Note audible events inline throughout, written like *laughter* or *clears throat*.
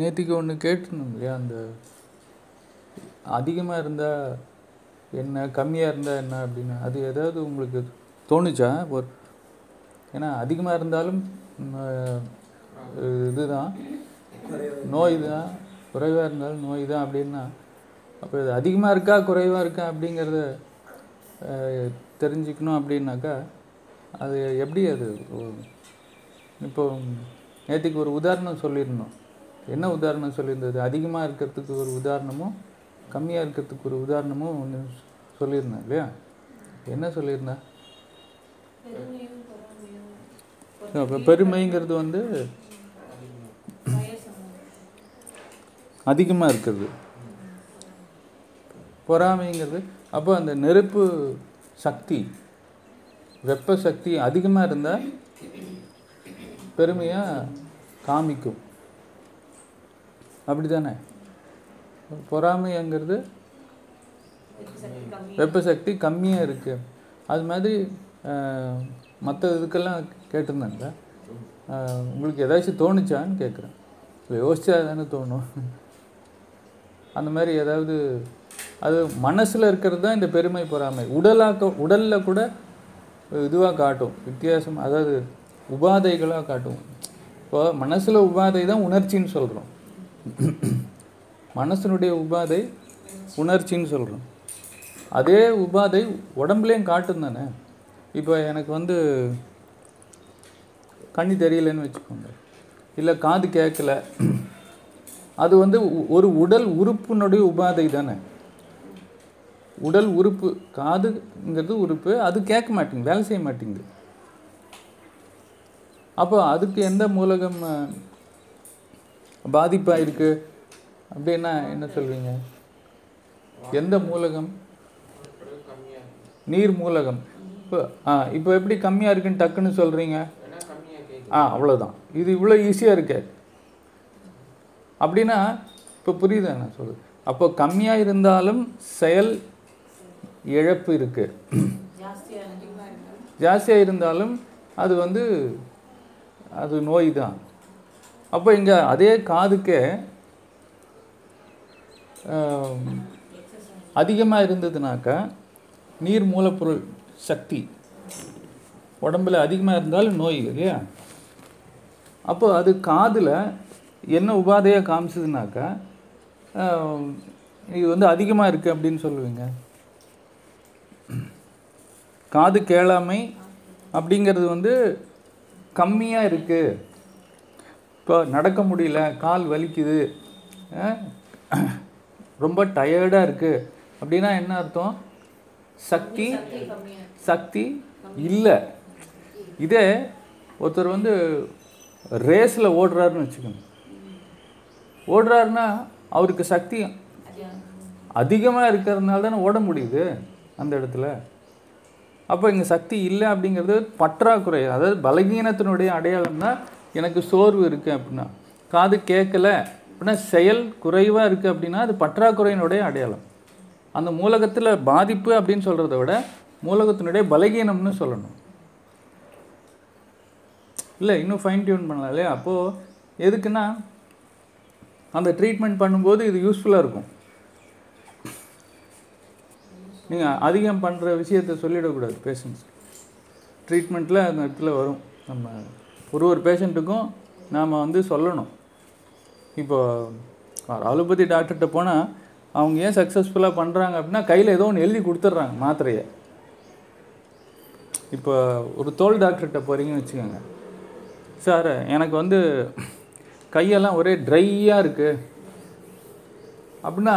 நேற்றுக்கு ஒன்று கேட்டிருந்தோம் இல்லையா? அந்த அதிகமாக இருந்தால் என்ன கம்மியாக இருந்தால் என்ன அப்படின்னு. அது ஏதாவது உங்களுக்கு தோணுச்சா? ஒரு ஏன்னா அதிகமாக இருந்தாலும் இதுதான். நோய் தான் குறைவாக இருந்தாலும் நோய் தான் அப்படின்னா அப்போ இது அதிகமாக இருக்கா குறைவாக இருக்கா அப்படிங்கிறத தெரிஞ்சுக்கணும் அப்படின்னாக்கா அது எப்படி அது? இப்போ நேற்றுக்கு ஒரு உதாரணம் சொல்லியிருந்தோம். என்ன உதாரணம் சொல்லியிருந்தது? அதிகமாக இருக்கிறதுக்கு ஒரு உதாரணமும் கம்மியாக இருக்கிறதுக்கு ஒரு உதாரணமும் ஒன்று சொல்லியிருந்தேன் இல்லையா? என்ன சொல்லியிருந்தேன் பெருமைங்கிறது வந்து அதிகமாக இருக்கிறது. பொறாமைங்கிறது அப்போ அந்த நெருப்பு சக்தி வெப்ப சக்தி அதிகமாக இருந்தால் பெருமையாக காமிக்கும். அப்படி தானே பொறாமைங்கிறது வெப்பசக்தி வெப்ப சக்தி கம்மியாக இருக்குது அது மாதிரி மற்ற இதுக்கெல்லாம் கேட்டிருந்தாங்க உங்களுக்கு ஏதாச்சும் தோணுச்சான்னு கேட்குறேன் இல்லை யோசிச்சா தானே தோணும். அந்த மாதிரி ஏதாவது அது மனசில் இருக்கிறது தான் இந்த பெருமை பொறாமை. உடலாக்க உடலில் கூட இதுவாக காட்டும். வித்தியாசம் அதாவது உபாதைகளாக காட்டும். இப்போ மனசில் உபாதை தான் உணர்ச்சின்னு சொல்கிறோம் மனசனுடைய உபாதை உணர்ச்சின்னு சொல்கிறோம் அதே உபாதை உடம்புலையும் காட்டும் தானே? இப்போ எனக்கு வந்து கண்ணி தெரியலன்னு வச்சுக்கோங்க. இல்லை காது கேட்கல அது வந்து ஒரு உடல் உறுப்பினுடைய உபாதை தானே? உடல் உறுப்பு காதுங்கிறது உறுப்பு அது கேட்க மாட்டேங்குது வேலை செய்ய மாட்டேங்குது. அப்போ அதுக்கு எந்த மூலகம் அஹ், பாதிப்பா இருக்கு அப்படின்னா என்ன சொல்வீங்க எந்த மூலகம்? நீர் மூலகம். இப்போ ஆ இப்போ எப்படி கம்மியாக இருக்குன்னு டக்குன்னு சொல்கிறீங்க ஆ அவ்வளோதான் இது இவ்வளோ ஈஸியாக இருக்கே. அப்படின்னா இப்போ புரியுதா நான் சொல்லுது அப்போ கம்மியாக இருந்தாலும் செயல் இழப்பு இருக்குது ஜாஸ்தியாக இருந்தாலும் அது வந்து அது நோய் தான். அப்போ இங்கே அதே காதுக்கே அதிகமாக இருந்ததுனாக்கா நீர் மூலப்பொருள் சக்தி உடம்புல அதிகமாக இருந்தாலும் நோய் இல்லையா? அப்போ அது காதில் என்ன உபாதையாக காமிச்சதுனாக்கா இது வந்து அதிகமாக இருக்குது அப்படின்னு சொல்லுவீங்க. காது கேளாமை அப்படிங்கிறது வந்து கம்மியாக இருக்குது இப்போ நடக்க முடியல கால் வலிக்குது ரொம்ப டயர்டாக இருக்குது அப்படின்னா என்ன அர்த்தம்? சக்தி சக்தி இல்லை. இதே ஒருத்தர் வந்து ரேஸில் ஓடுறாருன்னு வச்சுக்கோங்க. ஓடுறாருன்னா அவருக்கு சக்தி அதிகமாக இருக்கிறதுனால தானே ஓட முடியுது அந்த இடத்துல. அப்போ இங்கே சக்தி இல்லை அப்படிங்கிறது பற்றாக்குறை அதாவது பலகீனத்தினுடைய அடையாளம் தான் எனக்கு சோர்வு இருக்குது அப்படின்னா காது கேட்கல அப்படின்னா செயல் குறைவாக இருக்குது அப்படின்னா அது பற்றாக்குறையினுடைய அடையாளம். அந்த மூலகத்தில் பாதிப்பு அப்படின்னு சொல்கிறத விட மூலகத்தினுடைய பலகீனம்னு சொல்லணும். இல்லை இன்னும் ஃபைன் டியூன் பண்ணலாம் இல்லையா? அப்போது எதுக்குன்னா அந்த ட்ரீட்மெண்ட் பண்ணும்போது இது யூஸ்ஃபுல்லாக இருக்கும். நீங்கள் அதிகம் பண்ணுற விஷயத்த சொல்லிடக்கூடாது பேஷண்ட்ஸ் ட்ரீட்மெண்ட்டில் அந்த இடத்துல வரும். நம்ம ஒரு ஒரு பேஷண்ட்டுக்கும் நாம் வந்து சொல்லணும். இப்போ அலோபதி டாக்டர்கிட்ட போனால் அவங்க ஏன் சக்ஸஸ்ஃபுல்லாக பண்ணுறாங்க அப்படின்னா கையில் ஏதோ ஒன்று எழுதி கொடுத்துட்றாங்க மாத்திரையை. இப்போ ஒரு தோல் டாக்டர்கிட்ட போகிறீங்கன்னு வச்சுக்கோங்க. சார் எனக்கு வந்து கையெல்லாம் ஒரே ட்ரையாக இருக்குது அப்படின்னா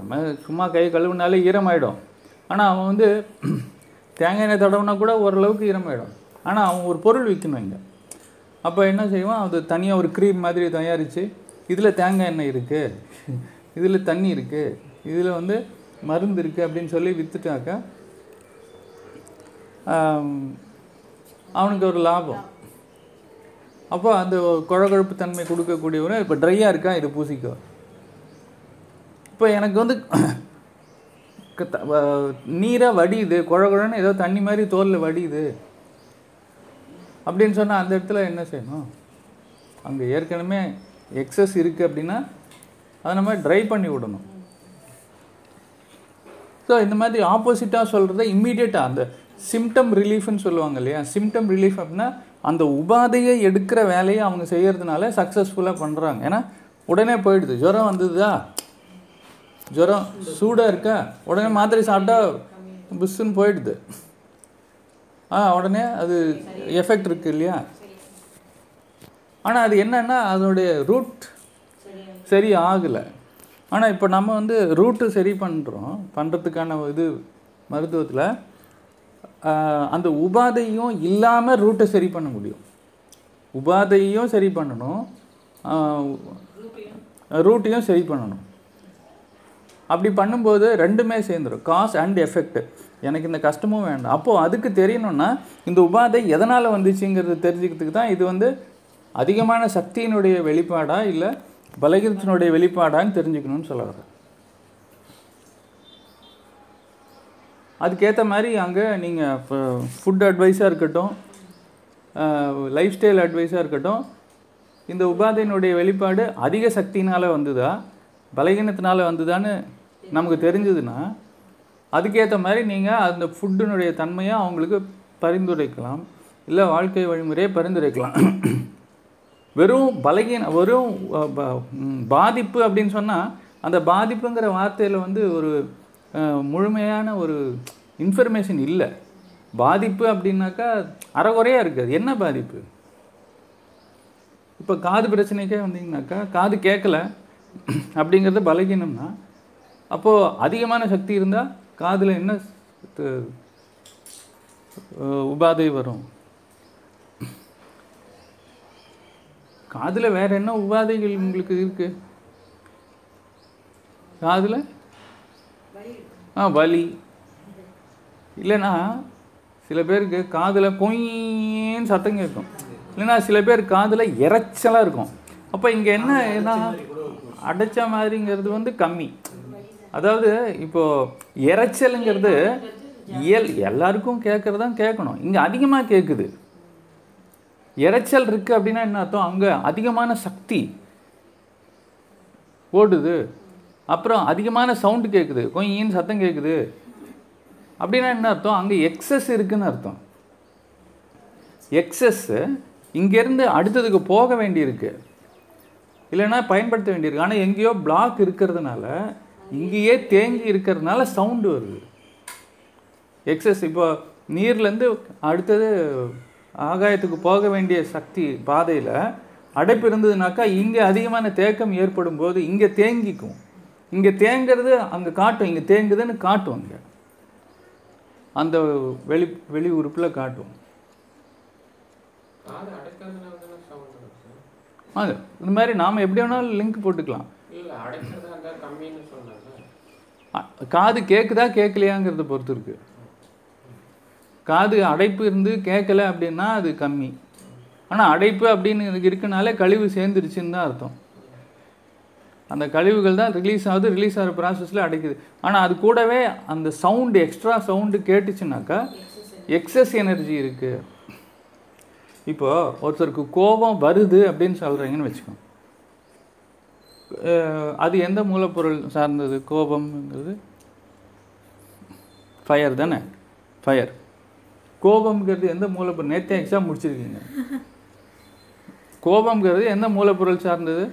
நம்ம சும்மா கை கழுவுனாலே ஈரமாயிடும். ஆனால் அவன் வந்து தேங்காய் எண்ணெய் தடவுனா கூட ஓரளவுக்கு ஈரமாயிடும். ஆனால் அவன் ஒரு பொருள் விற்கணும் இங்கே அப்போ என்ன செய்வான்? அது தனியாக ஒரு க்ரீம் மாதிரி தயாரித்து இதில் தேங்காய் எண்ணெய் இருக்குது இதில் தண்ணி இருக்குது இதில் வந்து மருந்து இருக்குது அப்படின்னு சொல்லி விற்றுட்டாக்கா அவனுக்கு ஒரு லாபம். அப்போ அந்த குழகுழப்பு தன்மை கொடுக்கக்கூடியவரை இப்போ ட்ரையாக இருக்கா? இது பூசிக்கோ. இப்போ எனக்கு வந்து நீராக வடியுது குழகுழன்னு ஏதோ தண்ணி மாதிரி தோலில் வடியுது. அப்படின்னு சொன்னால் அந்த இடத்துல என்ன செய்யணும்? அங்கே ஏற்கனவே எக்ஸஸ் இருக்குது அப்படின்னா அதை நம்ம ட்ரை பண்ணி விடணும். ஸோ இந்த மாதிரி ஆப்போசிட்டாக சொல்கிறத இம்மீடியட்டாக அந்த சிம்டம் ரிலீஃப்னு சொல்லுவாங்க இல்லையா? சிம்டம் ரிலீஃப் அப்படின்னா அந்த உபாதையை எடுக்கிற வேலையை அவங்க செய்கிறதுனால சக்ஸஸ்ஃபுல்லாக பண்ணுறாங்க ஏன்னா உடனே போயிடுது. ஜுரம் வந்ததா ஜுரம் சூடாக இருக்கா? உடனே மாத்திரை சாப்பிட்டா புஷ்ஷுன்னு போயிடுது. ஆ உடனே அது எஃபெக்ட் இருக்கு இல்லையா? ஆனால் அது என்னன்னா அதனுடைய ரூட் சரி ஆகலை. ஆனால் இப்போ நம்ம வந்து ரூட்டு சரி பண்ணுறோம் பண்ணுறதுக்கான இது மருத்துவத்தில் அந்த உபாதையும் இல்லாமல் ரூட்டை சரி பண்ண முடியும். உபாதையும் சரி பண்ணணும். ரூட்டையும் சரி பண்ணணும். அப்படி பண்ணும்போது ரெண்டுமே சேர்ந்துடும் காஸ் அண்ட் எஃபெக்ட் எனக்கு இந்த கஷ்டமும் வேண்டாம். அப்போது அதுக்கு தெரியணும்னா இந்த உபாதை எதனால் வந்துச்சுங்கிறது தெரிஞ்சுக்கிறதுக்கு தான் இது வந்து அதிகமான சக்தியினுடைய வெளிப்பாடா இல்லை பலகீனத்தினுடைய வெளிப்பாடான்னு தெரிஞ்சுக்கணும்னு சொல்ல அதுக்கேற்ற மாதிரி அங்கே நீங்கள் இப்போ ஃபுட் அட்வைஸாக இருக்கட்டும் லைஃப் ஸ்டைல் அட்வைஸாக இருக்கட்டும் இந்த உபாதையினுடைய வெளிப்பாடு அதிக சக்தினால் வந்ததா பலகீனத்தினால் வந்ததான்னு நமக்கு தெரிஞ்சதுன்னா அதுக்கேற்ற மாதிரி நீங்கள் அந்த ஃபுட்டினுடைய தன்மையை அவங்களுக்கு பரிந்துரைக்கலாம். இல்லை வாழ்க்கை வழிமுறையை பரிந்துரைக்கலாம். வெறும் பலகீன வெறும் ப- பாதிப்பு அப்படின்னு சொன்னால் அந்த பாதிப்புங்கிற வார்த்தையில் வந்து ஒரு முழுமையான ஒரு இன்ஃபர்மேஷன் இல்லை. பாதிப்பு அப்படின்னாக்கா அறகுறையாக இருக்காது. என்ன பாதிப்பு? இப்போ காது பிரச்சனைக்கே வந்தீங்கன்னாக்கா காது கேட்கல அப்படிங்கிறது பலகீனம்னா அப்போது அதிகமான சக்தி இருந்தால் காதில் என்ன உபாதை வரும். காதில் வேற என்ன உபாதைகள் உங்களுக்கு இருக்கு? காதில்? ஆ வலி. இல்லைன்னா சில பேருக்கு காதில் கொயின்னு சத்தம் கேட்கும். இல்லைன்னா சில பேர் காதில் இறைச்சலாக இருக்கும். அப்போ இங்கே என்ன ஏன்னா அடைச்ச மாதிரிங்கிறது வந்து கம்மி. அதாவது இப்போது இரைச்சலுங்கிறது இயல் எல்லாருக்கும் கேட்குறதான் கேட்கணும். இங்கே அதிகமாக கேட்குது இரைச்சல் இருக்குது அப்படின்னா என்ன அர்த்தம்? அங்கே அதிகமான சக்தி ஓடுது. அப்புறம் அதிகமான சவுண்டு கேட்குது கொஞ்சம் சத்தம் கேட்குது அப்படின்னா என்ன அர்த்தம்? அங்கே எக்ஸஸ் இருக்குதுன்னு அர்த்தம். எக்ஸஸ்ஸு இங்கேருந்து அடுத்ததுக்கு போக வேண்டியிருக்கு. இல்லைன்னா பயன்படுத்த வேண்டியிருக்கு. ஆனால் எங்கேயோ பிளாக் இருக்கிறதுனால இங்கேயே தேங்கி இருக்கிறதுனால சவுண்டு வருது. எக்ஸஸ் இப்போ நீர்லேருந்து அடுத்தது ஆகாயத்துக்கு போக வேண்டிய சக்தி பாதையில் அடைப்பு இருந்ததுனாக்கா இங்கே அதிகமான தேக்கம் ஏற்படும் போது இங்கே தேங்கிக்கும். இங்கே தேங்கிறது அங்கே காட்டும். இங்கே தேங்குதுன்னு காட்டும் இங்கே அந்த வெளி வெளி உறுப்பில் காட்டும். அது இந்த மாதிரி நாம் எப்படி வேணாலும் லிங்க் போட்டுக்கலாம் இல்ல அடைக்கிறதா இருந்தா கம்மின்னு சொன்னாங்க அ- காது கேட்குதா கேட்கலையாங்கிறத பொறுத்து இருக்கு. காது அடைப்பு இருந்து கேட்கல அப்படின்னா அது கம்மி. ஆனால் அடைப்பு அப்படின்னு இருக்கனாலே கழிவு சேர்ந்துருச்சுன்னு தான் அர்த்தம். அந்த கழிவுகள் தான் ரிலீஸ் ஆகுது ரிலீஸ் ஆகிற ப்ராசஸில் அடைக்குது. ஆனால் அது கூடவே அந்த சவுண்டு எக்ஸ்ட்ரா சவுண்டு கேட்டுச்சுனாக்கா எக்ஸஸ் எனர்ஜி இருக்குது இப்போ ஒருத்தருக்கு கோபம் வருது அப்படின்னு சொல்கிறீங்கன்னு வச்சுக்கோங்க. அது எந்த மூலப்பொருள் சார்ந்தது? கோபம்ங்கிறது ஃபயர் தானே? ஃபயர் கோபம்ங்கிறது எந்த மூலப்பொருள்? நேற்றே எக்ஸாம் முடிச்சிருக்கீங்க. கோபம்ங்கிறது எந்த மூலப்பொருள் சார்ந்தது?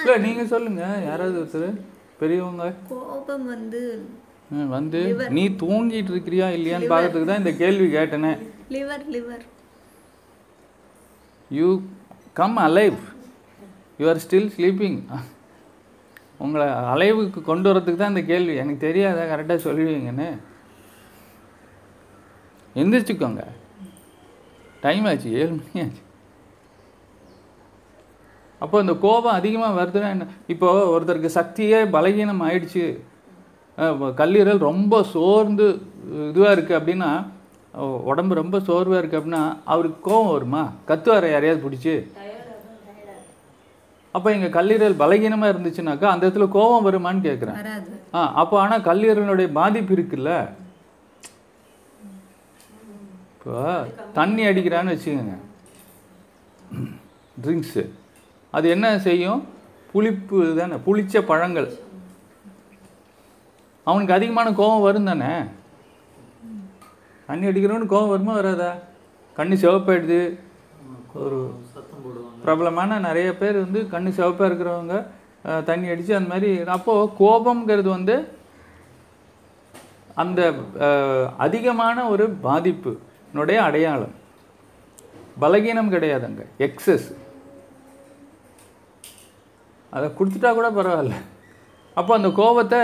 இல்லை நீங்கள் சொல்லுங்க. யாராவது ஒருத்தர்? பெரியவங்க? கோபம் வந்து வந்து நீ தூங்கிட்டு இருக்கிறியா இல்லையான்னு பார்க்கறதுக்கு தான் இந்த கேள்வி கேட்டேனே. Liver liver you come alive you are still sleeping உங்களை அலைவுக்கு கொண்டு வரதுக்கு தான் இந்த கேள்வி. எனக்கு தெரியாத? கரெக்டாக சொல்லுவீங்கன்னு. எந்திரிச்சுக்கோங்க. டைம் ஆச்சு. ஏழு மணி ஆச்சு. அப்போ இந்த கோபம் அதிகமாக வருதுன்னா என்ன? இப்போது ஒருத்தருக்கு சக்தியே பலகீனம் ஆயிடுச்சு. கல்லீரல் ரொம்ப சோர்ந்து இதுவாக இருக்குது அப்படின்னா உடம்பு ரொம்ப சோர்வாக இருக்குது அப்படின்னா அவருக்கு கோபம் வருமா? கத்துவார? யாரையாவது பிடிச்சி? அப்போ இங்கே கல்லீரல் பலகீனமாக இருந்துச்சுனாக்கா அந்த இடத்துல கோபம் வருமான்னு கேட்குறேன் ஆ அப்போ ஆனால் கல்லீரலுடைய பாதிப்பு இருக்குல்ல? இப்போ தண்ணி அடிக்கிறான்னு வச்சுக்கோங்க. ட்ரிங்க்ஸு அது என்ன செய்யும்? புளிப்பு தானே புளிச்ச பழங்கள். அவனுக்கு அதிகமான கோபம் வரும் தானே? தண்ணி அடிக்கிறவனுக்கு கோபம் வருமா வராதா? கண்ணு சிவப்பாயிடுது. ஒரு பிரபலமான நிறைய பேர் வந்து கண்ணு சிவப்பாக இருக்கிறவங்க தண்ணி அடித்து அந்த மாதிரி. அப்போது கோபம்ங்கிறது வந்து அந்த அதிகமான ஒரு பாதிப்புனுடைய அடையாளம். பலகீனம் கிடையாது அங்கே. எக்ஸஸ் அதை கொடுத்துட்டா கூட பரவாயில்ல. அப்போ அந்த கோபத்தை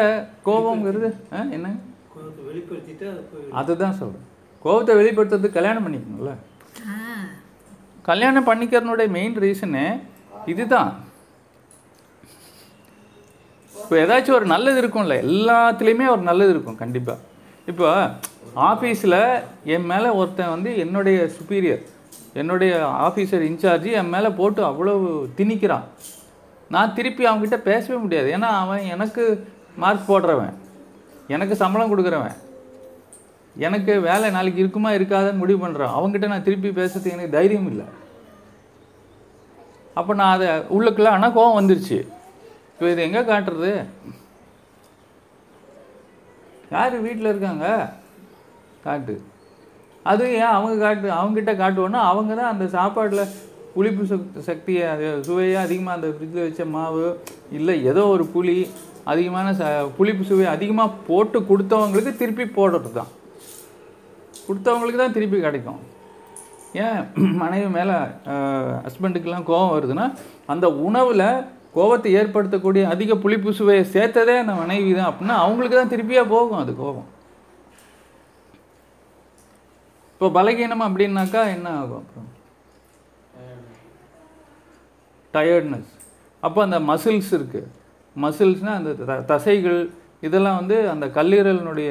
அது போய் அதுதான் சொல்கிறேன் கோபத்தை வெளிப்படுத்துறதுக்கு கல்யாணம் பண்ணிக்கணும்ல. கல்யாணம் பண்ணிக்கிறனுடைய மெயின் ரீசனு இதுதான். இப்போ ஏதாச்சும் ஒரு நல்லது இருக்கும்ல எல்லாத்துலேயுமே ஒரு நல்லது இருக்கும் கண்டிப்பாக இப்போ ஆஃபீஸில் என் மேலே ஒருத்தன் வந்து என்னுடைய சுப்பீரியர் என்னுடைய ஆஃபீஸர் இன்சார்ஜ் என் மேலே போட்டு அவ்வளோ திணிக்கிறான். நான் திருப்பி அவங்ககிட்ட பேசவே முடியாது. ஏன்னா அவன் எனக்கு மார்க் போடுறவன். எனக்கு சம்பளம் கொடுக்குறவன். எனக்கு வேலை நாளைக்கு இருக்குமா இருக்காதுன்னு முடிவு பண்ணுறேன் அவங்ககிட்ட நான் திருப்பி பேசுறதுக்கு எனக்கு தைரியம் இல்லை. அப்போ நான் அதை உள்ளுக்குள்ளே ஆனால் கோவம் வந்துருச்சு. இப்போ இது எங்கே காட்டுறது? யார் வீட்டில் இருக்காங்க? காட்டு. அது ஏன் அவங்க காட்டு? அவங்ககிட்ட காட்டுவோன்னா அவங்க தான் அந்த சாப்பாட்டில் புளிப்பு சக்தி சக்தியை அது சுவையை அதிகமாக அந்த ஃப்ரிட்ஜில் வச்ச மாவு இல்லை ஏதோ ஒரு புளி அதிகமான ச புளிப்பு சுவை அதிகமாக போட்டு கொடுத்தவங்களுக்கு திருப்பி போடுறது தான் கொடுத்தவங்களுக்கு தான் திருப்பி கிடைக்கும். ஏன்? *clears throat* மனைவி மேலே ஹஸ்பண்டுக்கெல்லாம் கோபம் வருதுன்னா அந்த உணவில் கோபத்தை ஏற்படுத்தக்கூடிய அதிக புளிப்பு சுவையை சேர்த்ததே அந்த மனைவி தான். அப்படின்னா அவங்களுக்கு தான் திருப்பியாக போகும் அது கோபம். இப்போ பலகீனம் அப்படின்னாக்கா என்ன ஆகும் அப்புறம்? டயர்ட்னஸ் அப்போ அந்த மசில்ஸ் இருக்குது மசில்ஸ்னால் அந்த த- தசைகள் இதெல்லாம் வந்து அந்த கல்லீரலினுடைய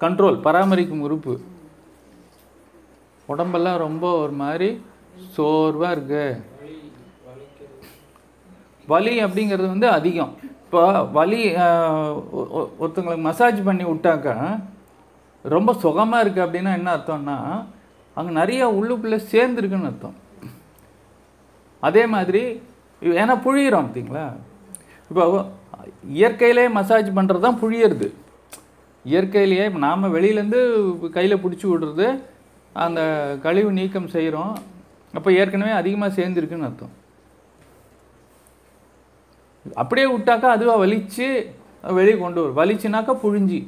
கண்ட்ரோல் பராமரிக்கும் உறுப்பு. உடம்பெல்லாம் ரொம்ப ஒரு மாதிரி சோர்வாக இருக்கு. வலி அப்படிங்கிறது வந்து அதிகம். இப்போ வலி ஒ- ஒருத்தங்களுக்கு மசாஜ் பண்ணி விட்டாக்கா ரொம்ப சுகமாக இருக்குது அப்படின்னா என்ன அர்த்தம்னா அங்கே நிறைய உள்ளுக்குள்ளே சேர்ந்துருக்குன்னு அர்த்தம். அதே மாதிரி ஏன்னா புழியிறோம் பார்த்தீங்களா? இப்போ இயற்கையிலே மசாஜ் பண்ணுறது தான் புழியறது. இயற்கையிலேயே இப்போ நாம் வெளியிலேருந்து கையில் பிடிச்சி விடுறது அந்த கழிவு நீக்கம் செய்கிறோம் அப்போ ஏற்கனவே அதிகமாக சேர்ந்துருக்குன்னு அர்த்தம். அப்படியே விட்டாக்கா அதுவாக வலிச்சு வெளியே கொண்டு வரும். வலிச்சுனாக்கா புழிஞ்சி.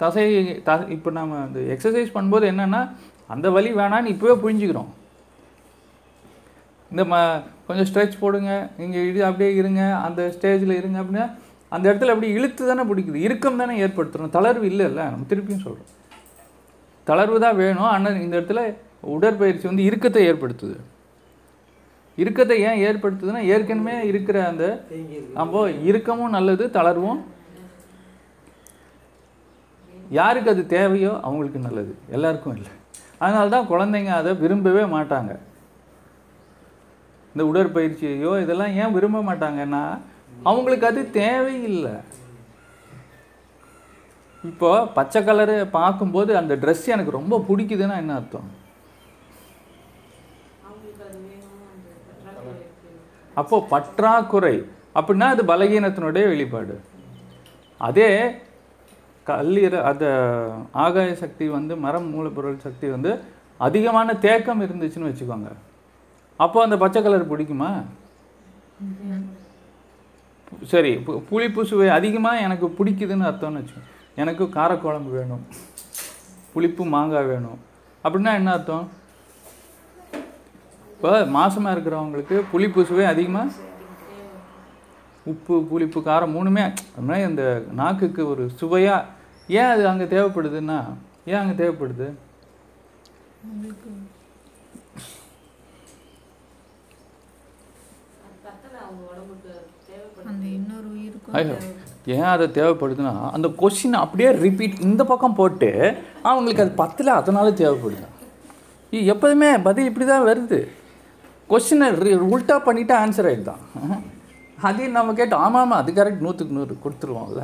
தசை த இப்போ நம்ம அந்த எக்ஸசைஸ் பண்ணும்போது என்னென்னா அந்த வலி வேணான்னு இப்போவே புழிஞ்சிக்கிறோம். இந்த ம கொஞ்சம் ஸ்ட்ரெச் போடுங்க. நீங்கள் இது அப்படியே இருங்க. அந்த ஸ்டேஜில் இருங்க அப்படின்னா அந்த இடத்துல அப்படி இழுத்து தானே பிடிக்குது. இறுக்கம் தானே ஏற்படுத்துகிறோம் தளர்வு இல்லைல்ல நம்ம திருப்பியும் சொல்கிறோம் தளர்வு தான் வேணும். ஆனால் இந்த இடத்துல உடற்பயிற்சி வந்து இறுக்கத்தை ஏற்படுத்துது. இறுக்கத்தை ஏன் ஏற்படுத்துதுன்னா ஏற்கனவே இருக்கிற அந்த அப்போ இறுக்கமும் நல்லது தளர்வும். யாருக்கு அது தேவையோ அவங்களுக்கு நல்லது. எல்லாருக்கும் இல்லை. அதனால தான் குழந்தைங்க அதை விரும்பவே மாட்டாங்க. இந்த உடற்பயிற்சியையோ இதெல்லாம் ஏன் விரும்ப மாட்டாங்கன்னா அவங்களுக்கு அது தேவையில்லை. இப்போ பச்சை கலரு பார்க்கும்போது அந்த Dress எனக்கு ரொம்ப பிடிக்குதுன்னா என்ன அர்த்தம்? அப்போ பற்றாக்குறை அப்படின்னா அது பலகீனத்தினுடைய வெளிப்பாடு. அதே கல்லீர அந்த ஆகாய சக்தி வந்து மரம் மூலப்பொருள் சக்தி வந்து அதிகமான தேக்கம் இருந்துச்சுன்னு வச்சுக்கோங்க. அப்போ அந்த பச்சை கலர் பிடிக்குமா? சரி புளிப்பு சுவை அதிகமாக எனக்கு பிடிக்குதுன்னு அர்த்தம்னு வச்சுக்கோங்க எனக்கு காரக்குழம்பு வேணும். புளிப்பு மாங்காய் வேணும். அப்படின்னா என்ன அர்த்தம்? இப்போ மாசமாக இருக்கிறவங்களுக்கு புளிப்பு சுவை அதிகமாக உப்பு புளிப்பு காரம் மூணுமே அது மாதிரி நாக்குக்கு ஒரு சுவையாக ஏன் அது அங்கே தேவைப்படுதுன்னா ஏன் அங்கே தேவைப்படுது அது பத்தல அவங்க உடம்புக்கு தேவைப்படுது அந்த இன்னொரு உயிருக்கும் ஐயோ ஏன் அதை தேவைப்படுதுன்னா அந்த கொஷின் அப்படியே ரிப்பீட் இந்த பக்கம் போட்டு அவங்களுக்கு அது பத்தில் அதனால தேவைப்படுது. எப்போதுமே பதில் இப்படி தான் வருது கொஷினை உல்ட்டா பண்ணிவிட்டு ஆன்சர் ஆகிடுதான் அதையும் நம்ம கேட்டு ஆமாம் ஆமாம் அது கரெக்ட் நூற்றுக்கு நூறு கொடுத்துருவோம்ல.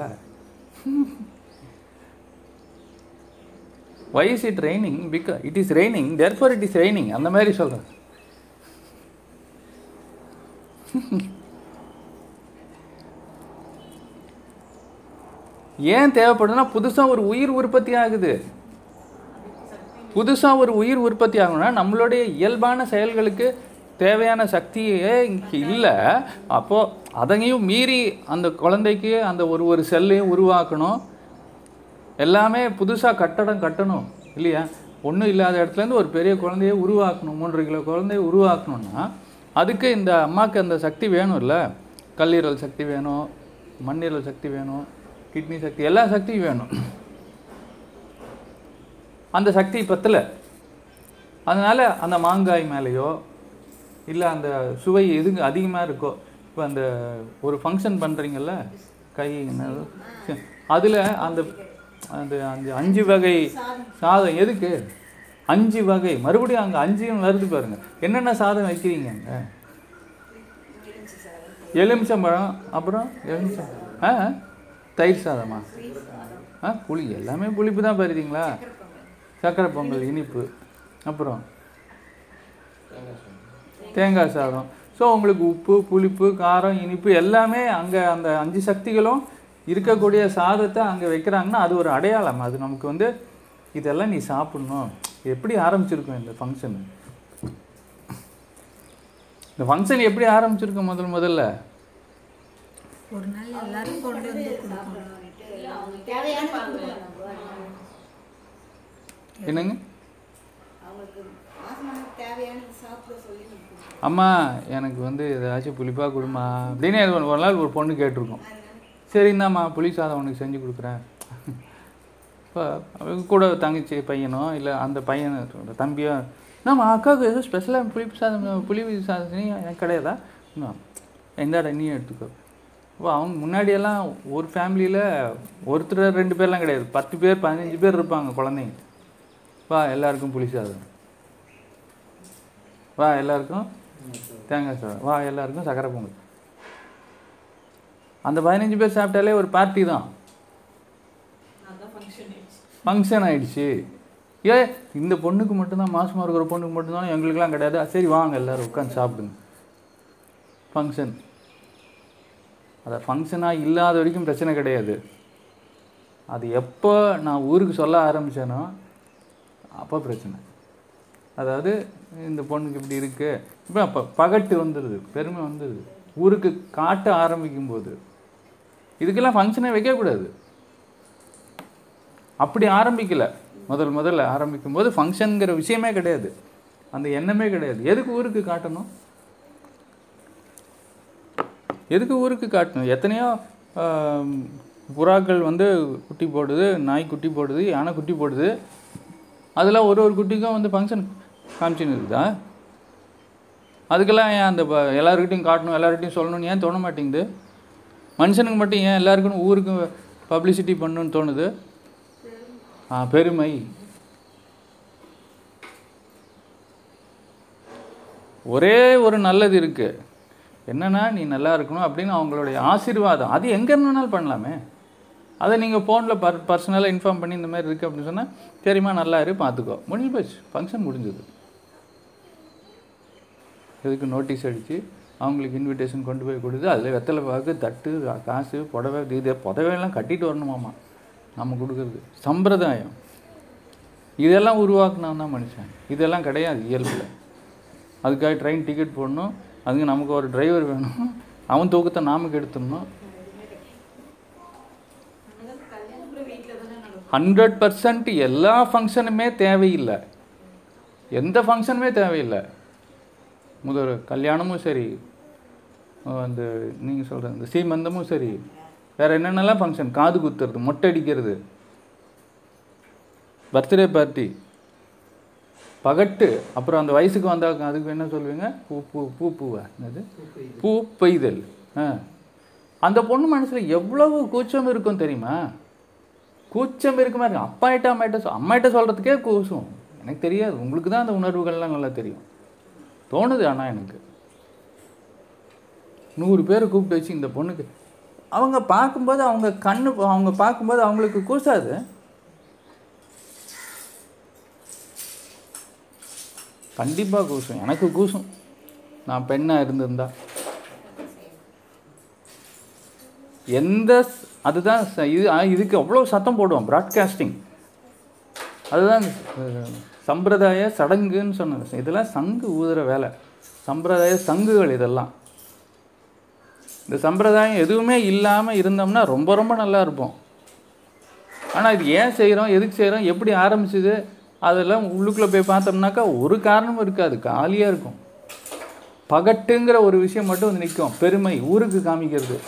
Why is it raining because it is raining therefore it is raining அந்த மாதிரி சொல்கிறேன் ஏன் தேவைப்படுதுன்னா புதுசாக ஒரு உயிர் உற்பத்தி ஆகுது. புதுசாக ஒரு உயிர் உற்பத்தி ஆகணும்னா நம்மளுடைய இயல்பான செயல்களுக்கு தேவையான சக்தியே இங்கே இல்லை. அப்போது அதையும் மீறி அந்த குழந்தைக்கு அந்த ஒரு ஒரு செல்லையும் உருவாக்கணும். எல்லாமே புதுசாக கட்டடம் கட்டணும் இல்லையா? ஒன்றும் இல்லாத இடத்துலேருந்து ஒரு பெரிய குழந்தைய உருவாக்கணும் மூன்று கிலோ குழந்தைய உருவாக்கணும்னா அதுக்கு இந்த அம்மாவுக்கு அந்த சக்தி வேணும்ல? கல்லீரல் சக்தி வேணும் மண்ணீரல் சக்தி வேணும் கிட்னி சக்தி எல்லா சக்தியும் வேணும். அந்த சக்தி பத்தல அதனால் அந்த மாங்காய் மேலேயோ இல்லை அந்த சுவை எதுங்க அதிகமாக இருக்கோ இப்போ அந்த ஒரு ஃபங்க்ஷன் பண்ணுறீங்கல்ல கை அதில் அந்த அந்த அந்த அஞ்சு வகை சாதம் எதுக்கு? அஞ்சு வகை. மறுபடியும் அங்கே அஞ்சையும் வருது பாருங்கள் என்னென்ன சாதம் வைக்கிறீங்க அங்கே? எலுமிச்சம்பழம் அப்புறம் எலுமிச்சம் ஆ. தயிர் சாதமா? ஆ புளி. எல்லாமே புளிப்பு தான் பருதிங்களா சக்கரை பொங்கல் இனிப்பு. அப்புறம்? தேங்காய் சாதம். ஸோ உங்களுக்கு உப்பு புளிப்பு காரம் இனிப்பு எல்லாமே அங்கே அந்த அஞ்சு சக்திகளும் இருக்கக்கூடிய சாதத்தை அங்கே வைக்கிறாங்கன்னா அது ஒரு அடையாளம். அது நமக்கு வந்து இதெல்லாம் நீ சாப்பிடணும். எப்படி ஆரம்பிச்சிருக்கோம் இந்த ஃபங்க்ஷன் இந்த ஃபங்க்ஷன் எப்படி ஆரம்பிச்சிருக்கோம் முதல் முதல்ல? ஒரு நாள் எல்லாரும் கொண்டு வந்து கொடுக்கணும். என்னங்க. அம்மா எனக்கு வந்து ஏதாச்சும் புளிப்பாக கொடுமா. அப்படின்னு ஒரு ஒரு நாள் ஒரு பொண்ணு கேட்டிருக்கோம். சரி இந்தாம்மா புளி சாதம் உனக்கு செஞ்சு கொடுக்குறேன். இப்போ அவங்க கூட தங்கச்சி பையனோ இல்லை அந்த பையன் தம்பியோ நம்ம அக்காவுக்கு ஏதோ ஸ்பெஷலாக புளிப்பு சாதம் புளி சாதம் எனக்கு கிடையாதா? இன்னும் எந்தாடா நீ எடுத்துக்கோ. இப்போ அவங்க முன்னாடியெல்லாம் ஒரு ஃபேமிலியில் ஒருத்தர் ரெண்டு பேர்லாம் கிடையாது. பத்து பேர் பதினஞ்சு பேர் இருப்பாங்க குழந்தைங்க. வா எல்லாருக்கும் புளி சாதம். வா எல்லாருக்கும் தேங்காய் சாதம். வா எல்லாருக்கும் சக்கரை பொங்கல். அந்த பதினஞ்சு பேர் சாப்பிட்டாலே ஒரு பார்ட்டி தான். ஃபங்க்ஷன் ஆயிடுச்சு. ஏ இந்த பொண்ணுக்கு மட்டும்தான் மாசமாக இருக்கிற பொண்ணுக்கு மட்டும்தான் எங்களுக்கெல்லாம் கிடையாது. சரி வாங்க எல்லாரும் உட்காந்து சாப்பிடுங்க. ஃபங்க்ஷன் அதை ஃபங்க்ஷனாக இல்லாத வரைக்கும் பிரச்சனை கிடையாது. அது எப்போ நான் ஊருக்கு சொல்ல ஆரம்பித்தேனோ அப்போ பிரச்சனை. அதாவது இந்த பொண்ணுக்கு இப்படி இருக்குது இப்போ அப்போ பகட்டு வந்துடுது பெருமை வந்துடுது ஊருக்கு காட்ட ஆரம்பிக்கும் போது இதுக்கெல்லாம் ஃபங்க்ஷனே வைக்கக்கூடாது. அப்படி ஆரம்பிக்கலை. முதல் முதல்ல ஆரம்பிக்கும் போது ஃபங்க்ஷனுங்கிற விஷயமே கிடையாது. அந்த எண்ணமே கிடையாது. எதுக்கு ஊருக்கு காட்டணும்? எதுக்கு ஊருக்கு காட்டணும் எத்தனையோ புறாக்கள் வந்து குட்டி போடுது நாய் குட்டி போடுது யானை குட்டி போடுது. அதெல்லாம் ஒரு ஒரு குட்டிக்கும் வந்து ஃபங்க்ஷன் காமிச்சின்னு இருக்குதா? அதுக்கெல்லாம் ஏன் அந்த எல்லாருக்கிட்டையும் காட்டணும் எல்லார்கிட்டையும் சொல்லணும்னு ஏன் தோண மாட்டேங்குது? மனுஷனுக்கு மட்டும் ஏன் எல்லாருக்கும் ஊருக்கு பப்ளிசிட்டி பண்ணணும்னு தோணுது? ஆ பெருமை. ஒரே ஒரு நல்லது இருக்குது என்னன்னா நீ நல்லா இருக்கணும் அப்படின்னு அவங்களுடைய ஆசீர்வாதம். அது எங்கே வேணாலும் பண்ணலாமே. அதை நீங்கள் ஃபோனில் பர் பர்சனலாக இன்ஃபார்ம் பண்ணி இந்த மாதிரி இருக்குது அப்படின்னு சொன்னால் தெரியுமா நல்லா இரு பார்த்துக்கோ முடிஞ்சு போச்சு. ஃபங்க்ஷன் முடிஞ்சது. எதுக்கு நோட்டீஸ் அடித்து அவங்களுக்கு இன்விடேஷன் கொண்டு போய் கொடுத்து அதில் வெத்தலை பாக்கு தட்டு காசு புடவை இது புடவையெல்லாம் கட்டிட்டு வரணுமாமா நம்ம கொடுக்குறது. சம்பிரதாயம். இதெல்லாம் உருவாக்குனான் தான் மனுஷன். இதெல்லாம் கிடையாது இயல்பில். அதுக்காக ட்ரெயின் டிக்கெட் போடணும். அதுக்கு நமக்கு ஒரு டிரைவர் வேணும். அவன் தூக்கத்தை நாம எடுத்தோம்னா ஹண்ட்ரட் பர்சன்ட் எல்லா ஃபங்க்ஷனுமே தேவையில்லை. எந்த ஃபங்க்ஷனுமே தேவையில்லை. முதல் கல்யாணமும் சரி அந்த நீங்கள் சொல்கிற இந்த சீமந்தமும் சரி. வேறு என்னென்னலாம் ஃபங்க்ஷன் காது குத்துறது மொட்டை அடிக்கிறது. பர்த்டே பார்ட்டி பகட்டு. அப்புறம் அந்த வயசுக்கு வந்தால் அதுக்கு என்ன சொல்லுவீங்க பூ பூ பூ பூவா? என்னது? பூ பெய்தல். ஆ. அந்த பொண்ணு மனசில் எவ்வளவு கூச்சம் இருக்கும் தெரியுமா? கூச்சம் இருக்குமா இருக்கு. அப்பாயிட்ட அம்மாயிட்ட அம்மாயிட்ட சொல்கிறதுக்கே கூச்சம் எனக்கு தெரியாது. உங்களுக்கு தான் அந்த உணர்வுகள்லாம் நல்லா தெரியும். தோணுது ஆனால் எனக்கு. நூறு பேரை கூப்பிட்டு வச்சு இந்த பொண்ணுக்கு அவங்க பார்க்கும்போது அவங்க கண்ணு அவங்க பார்க்கும்போது அவங்களுக்கு கூசாது. கண்டிப்பாக கூசும் எனக்கு கூசும். நான் பெண்ணாக இருந்திருந்தா. எந்த அதுதான் ச- இது இதுக்கு அவ்வளோ சத்தம் போடுவோம்? ப்ராட்காஸ்டிங் அதுதான் சம்பிரதாய சடங்குன்னு சொன்னது இதெல்லாம் சங்கு ஊதுற வேலை. சம்பிரதாய சங்குகள் இதெல்லாம். இந்த சம்பிரதாயம் எதுவுமே இல்லாமல் இருந்தோம்னா ரொம்ப ரொம்ப நல்லா இருப்போம். ஆனால் இது ஏன் செய்கிறோம் எதுக்கு செய்கிறோம் எப்படி ஆரம்பிச்சது? அதெல்லாம் உள்ளுக்குள்ளே போய் பார்த்தோம்னாக்கா ஒரு காரணமும் இருக்காது காலியாக இருக்கும். பகட்டுங்கிற ஒரு விஷயம் மட்டும் வந்து நிற்கும் பெருமை ஊருக்கு காமிக்கிறது.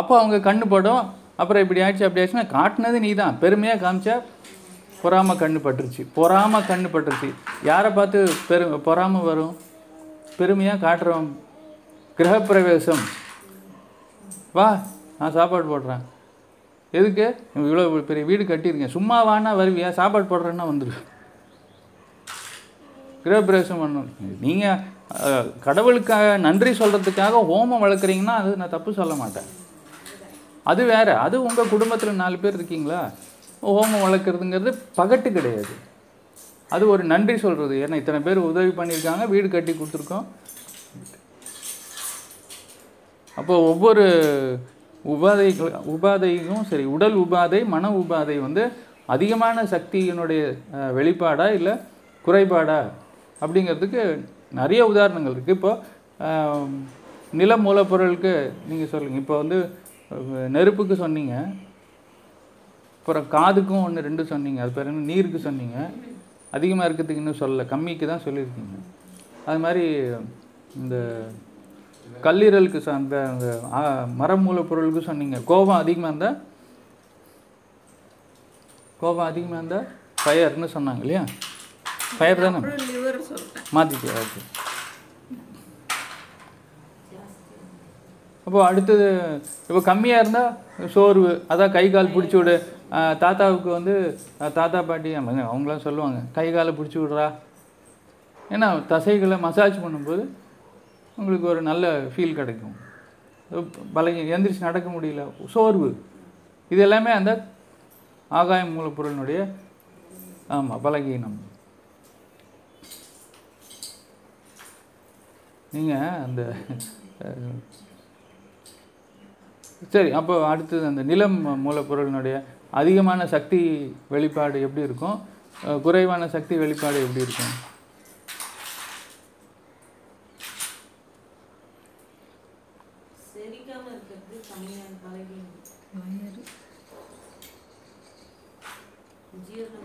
அப்போ அவங்க கண்ணு படும். அப்புறம் இப்படி ஆயிடுச்சு அப்படி ஆயிடுச்சுன்னா காட்டினது நீ தான் பெருமையாக காமிச்சா பொறாமல் கண்ணு பட்டுருச்சு. பொறாமல் கண்ணு பட்டுருச்சு. யாரை பார்த்து பெரு பொறாமல் வரும்? பெருமையாக காட்டுறோம் கிரகப்பிரவேசம். வா நான் சாப்பாடு போடுறேன். எதுக்கு? இவ்வளோ பெரிய வீடு கட்டியிருக்கேன். சும்மா வானா வருவியா? சாப்பாடு போடுறேன்னா வந்துடு கிரகப்பிரவேசம் பண்ணணும். நீங்கள் கடவுளுக்காக நன்றி சொல்கிறதுக்காக ஹோமம் வளர்க்குறீங்கன்னா அது நான் தப்பு சொல்ல மாட்டேன். அது வேறு. அது உங்கள் குடும்பத்தில் நாலு பேர் இருக்கீங்களா? ஹோமம் வளர்க்குறதுங்கிறது பகட்டு கிடையாது. அது ஒரு நன்றி சொல்கிறது ஏன்னா இத்தனை பேர் உதவி பண்ணியிருக்காங்க வீடு கட்டி கொடுத்துருக்கோம். அப்போ ஒவ்வொரு உபாதைகள் உபாதையும் சரி உடல் உபாதை மன உபாதை வந்து அதிகமான சக்தியினுடைய வெளிப்பாடா இல்லை குறைபாடா அப்படிங்கிறதுக்கு நிறைய உதாரணங்கள் இருக்குது இப்போ நில மூலப்பொருளுக்கு நீங்கள் சொல்லுங்கள் இப்போ வந்து நெருப்புக்கு சொன்னீங்க. அப்புறம் காதுக்கும் ஒன்று ரெண்டு சொன்னீங்க. அது பேர் என்ன? நீருக்கு சொன்னீங்க. அதிகமாக இருக்கிறதுக்கு இன்னும் சொல்லலை. கம்மிக்கு தான் சொல்லியிருக்கீங்க. அது மாதிரி இந்த கல்லீரலுக்கு ச- அந்த மரம் மூலப்பொருளுக்கு சொன்னீங்க. கோபம் அதிகமாக இருந்தால் கோபம் அதிகமாக இருந்தால் ஃபயர்னு சொன்னாங்க இல்லையா? ஃபயர் தானே? மாற்றிட்டியா ஓகே. அப்போ அடுத்தது இப்போ கம்மியாக இருந்தால் சோர்வு அதான் கை கால் பிடிச்சி விடு. தாத்தாவுக்கு வந்து தாத்தா பாட்டி அவங்க- அவங்களாம் சொல்லுவாங்க கை காலை பிடிச்சி விட்றா. ஏன்னா தசைகளை மசாஜ் பண்ணும்போது உங்களுக்கு ஒரு நல்ல ஃபீல் கிடைக்கும். பலகி எந்திரிச்சு நடக்க முடியல. சோர்வு. இது எல்லாமே அந்த ஆகாயம் மூலப்பொருளினுடைய ஆமாம் பலகீனம். நீங்கள் அந்த சரி அப்போ அடுத்தது அந்த நிலம் மூலப்பொருளினுடைய அதிகமான சக்தி வெளிப்பாடு எப்படி இருக்கும்? குறைவான சக்தி வெளிப்பாடு எப்படி இருக்கும்?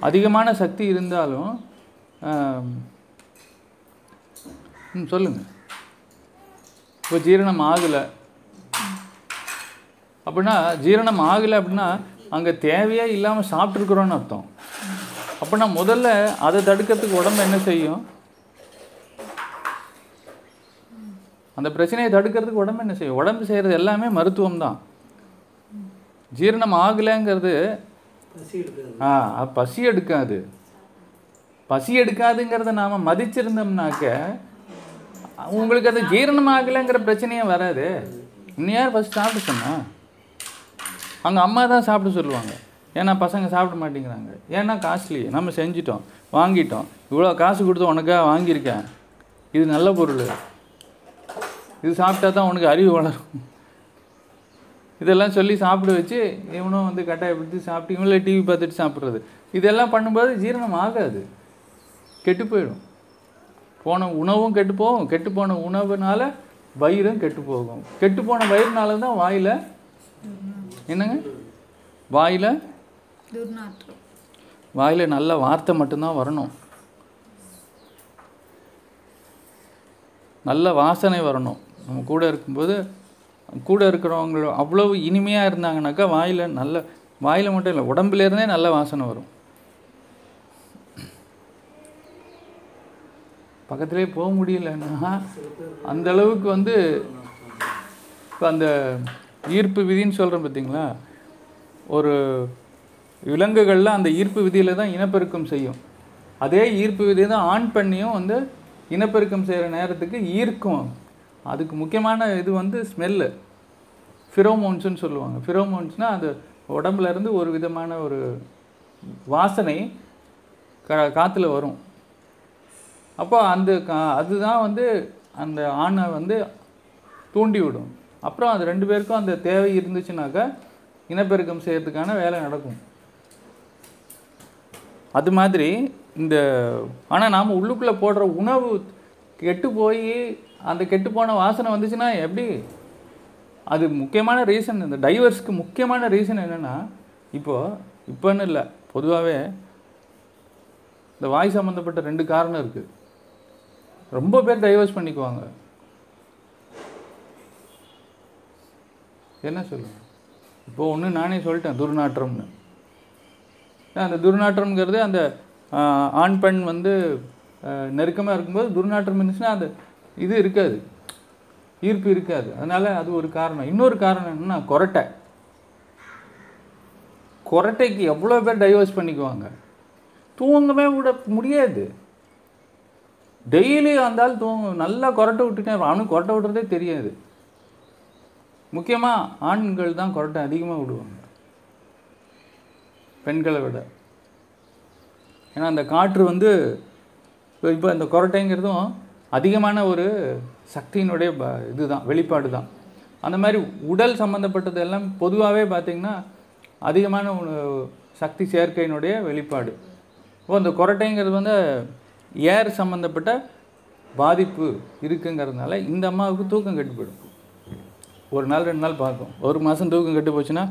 அதிகமான சக்தி இருந்தாலும் ம் சொல்லுங்கள் இப்போ ஜீரணம் ஆகலை. அப்படின்னா ஜீரணம் ஆகலை அப்படின்னா அங்கே தேவையே இல்லாமல் சாப்பிட்ருக்குறோன்னு அர்த்தம். அப்படின்னா முதல்ல அதை தடுக்கிறதுக்கு உடம்பு என்ன செய்யும்? அந்த பிரச்சனையை தடுக்கிறதுக்கு உடம்பு என்ன செய்யும்? உடம்பு செய்கிறது எல்லாமே மருத்துவம் தான் ஜீரணம் ஆகலைங்கிறது ஆ பசி எடுக்காது. பசி எடுக்காதுங்கிறத நாம் மதிச்சிருந்தோம்னாக்க உங்களுக்கு அது ஜீரணம் ஆகலைங்கிற பிரச்சனையே வராது. இன்னும் யார் ஃபஸ்ட் சாப்பிட சொன்னா அங்கே அம்மா தான் சாப்பிட சொல்லுவாங்க. ஏன்னா பசங்க சாப்பிட மாட்டேங்கிறாங்க. ஏன்னா காஸ்ட்லி. நம்ம செஞ்சிட்டோம் வாங்கிட்டோம். இவ்வளோ காசு கொடுத்து உனக்காக வாங்கியிருக்கேன். இது நல்ல பொருள். இது சாப்பிட்டா தான் உனக்கு அறிவு வளரும். இதெல்லாம் சொல்லி சாப்பிட வச்சு இவனும் வந்து கட்டாயப்படுத்தி சாப்பிட்டு இவங்களே டிவி பார்த்துட்டு சாப்பிட்றது. இதெல்லாம் பண்ணும்போது ஜீரணம் ஆகாது. கெட்டு போயிடும். போன உணவும் கெட்டு போகும். கெட்டு போன உணவுனால வயிறும் கெட்டு போகும். கெட்டு போன வயிறுனால தான் வாயில் என்னங்க? வாயில் வாயில் நல்ல வார்த்தை மட்டும்தான் வரணும். நல்ல வாசனை வரணும். நம்ம கூட இருக்கும்போது கூட இருக்கிறவங்களோ அவ்வளவு இனிமையாக இருந்தாங்கனாக்கா வாயில் நல்ல வாயில் மட்டும் இல்லை உடம்புலேருந்தே நல்ல வாசனை வரும். பக்கத்திலே போக முடியலன்னா அந்த அளவுக்கு வந்து இப்போ அந்த ஈர்ப்பு விதின்னு சொல்கிறேன் பார்த்தீங்களா ஒரு விலங்குகள்லாம் அந்த ஈர்ப்பு விதியில் தான் இனப்பெருக்கம் செய்யும். அதே ஈர்ப்பு விதியை தான் ஆன் பண்ணியும் வந்து இனப்பெருக்கம் செய்கிற நேரத்துக்கு ஈர்க்கும். அதுக்கு முக்கியமான இது வந்து ஸ்மெல்லு ஃபிரோமோன்ஸுன்னு சொல்லுவாங்க. ஃபிரோமோன்ஸ்னால் அது உடம்புலேருந்து ஒரு விதமான ஒரு வாசனை க காற்றுல வரும். அப்போ அந்த கா அதுதான் வந்து அந்த ஆணை வந்து தூண்டி விடும் அப்புறம் அது ரெண்டு பேருக்கும் அந்த தேவை இருந்துச்சுனாக்கா இனப்பெருக்கம் செய்கிறதுக்கான வேலை நடக்கும். அது மாதிரி இந்த ஆனால் நாம் உள்ளுக்குள்ளே போடுற உணவு கெட்டு போய் அந்த கெட்டு போன வாசனை வந்துச்சுன்னா எப்படி? அது முக்கியமான ரீசன் இந்த டைவர்ஸ்க்கு முக்கியமான ரீசன் என்னென்னா இப்போது இப்போன்னு இல்லை பொதுவாகவே இந்த வாய் சம்மந்தப்பட்ட ரெண்டு காரணம் இருக்குது ரொம்ப பேர் டைவர்ஸ் பண்ணிக்குவாங்க. என்ன சொல்லுங்க இப்போது ஒன்று நானே சொல்லிட்டேன் துர்நாற்றம்னு. அந்த துர்நாற்றம்ங்கிறது அந்த ஆண் பெண் வந்து நெருக்கமாக இருக்கும்போது துர்நாற்றம் இருந்துச்சுன்னா அந்த இது இருக்காது. ஈர்ப்பு இருக்காது. அதனால் அது ஒரு காரணம். இன்னொரு காரணம் என்னன்னா கொரட்டை. கொரட்டைக்கு எவ்வளோ பேர் டைவர்ஸ் பண்ணிக்குவாங்க? தூங்கவே விட முடியாது. டெய்லி வந்தாலும் தூங்க நல்லா கொரட்டை விட்டுட்டே அவனுக்கு கொரட்டை விடுறதே தெரியாது. முக்கியமாக ஆண்கள் தான் கொரட்டை அதிகமாக விடுவாங்க. பெண்களை விட. ஏன்னா அந்த காற்று வந்து இப்போ இப்போ இந்த கொரட்டைங்கிறதும் அதிகமான ஒரு சக்தியினுடைய ப இதுதான் வெளிப்பாடு தான் அந்த மாதிரி உடல் சம்மந்தப்பட்டது எல்லாம் பொதுவாகவே பார்த்திங்கன்னா அதிகமான சக்தி சேர்க்கையினுடைய வெளிப்பாடு. இப்போ இந்த கொரட்டைங்கிறது வந்து ஏர் சம்மந்தப்பட்ட பாதிப்பு இருக்குங்கிறதுனால இந்த அம்மாவுக்கு தூக்கம் கெட்டு போயிடும் ஒரு நாள் ரெண்டு நாள் பார்க்கும். ஒரு மாதம் தூக்கம் கெட்டு போச்சுன்னா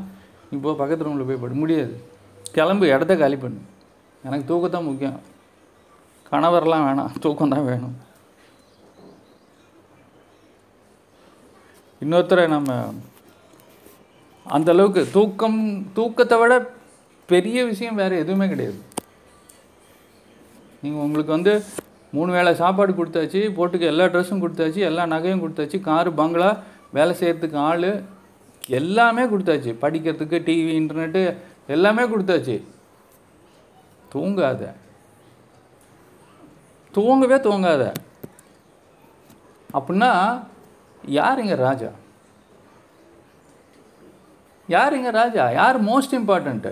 இப்போ பக்கத்து ரூமில் போய் படு முடியாது. கிளம்பு இடத்த காலி பண்ணு. எனக்கு தூக்கத்தான் முக்கியம். கணவர்லாம் வேணாம் தூக்கம் தான் வேணும். இன்னொருத்தரை நம்ம அந்தளவுக்கு தூக்கம் தூக்கத்தை விட பெரிய விஷயம் வேறு எதுவுமே கிடையாது. நீங்கள் உங்களுக்கு வந்து மூணு வேளை சாப்பாடு கொடுத்தாச்சு போட்டுக்கு எல்லா ட்ரெஸ்ஸும் கொடுத்தாச்சு எல்லா நகையும் கொடுத்தாச்சு காரு பங்களா வேலை செய்கிறதுக்கு ஆள் எல்லாமே கொடுத்தாச்சு. படிக்கிறதுக்கு டிவி இன்டர்நெட்டு எல்லாமே கொடுத்தாச்சு. தூங்காத. தூங்கவே தூங்காத. அப்படின்னா யாருங்க ராஜா? யார் இங்கே ராஜா? யார் மோஸ்ட் இம்பார்ட்டண்ட்டு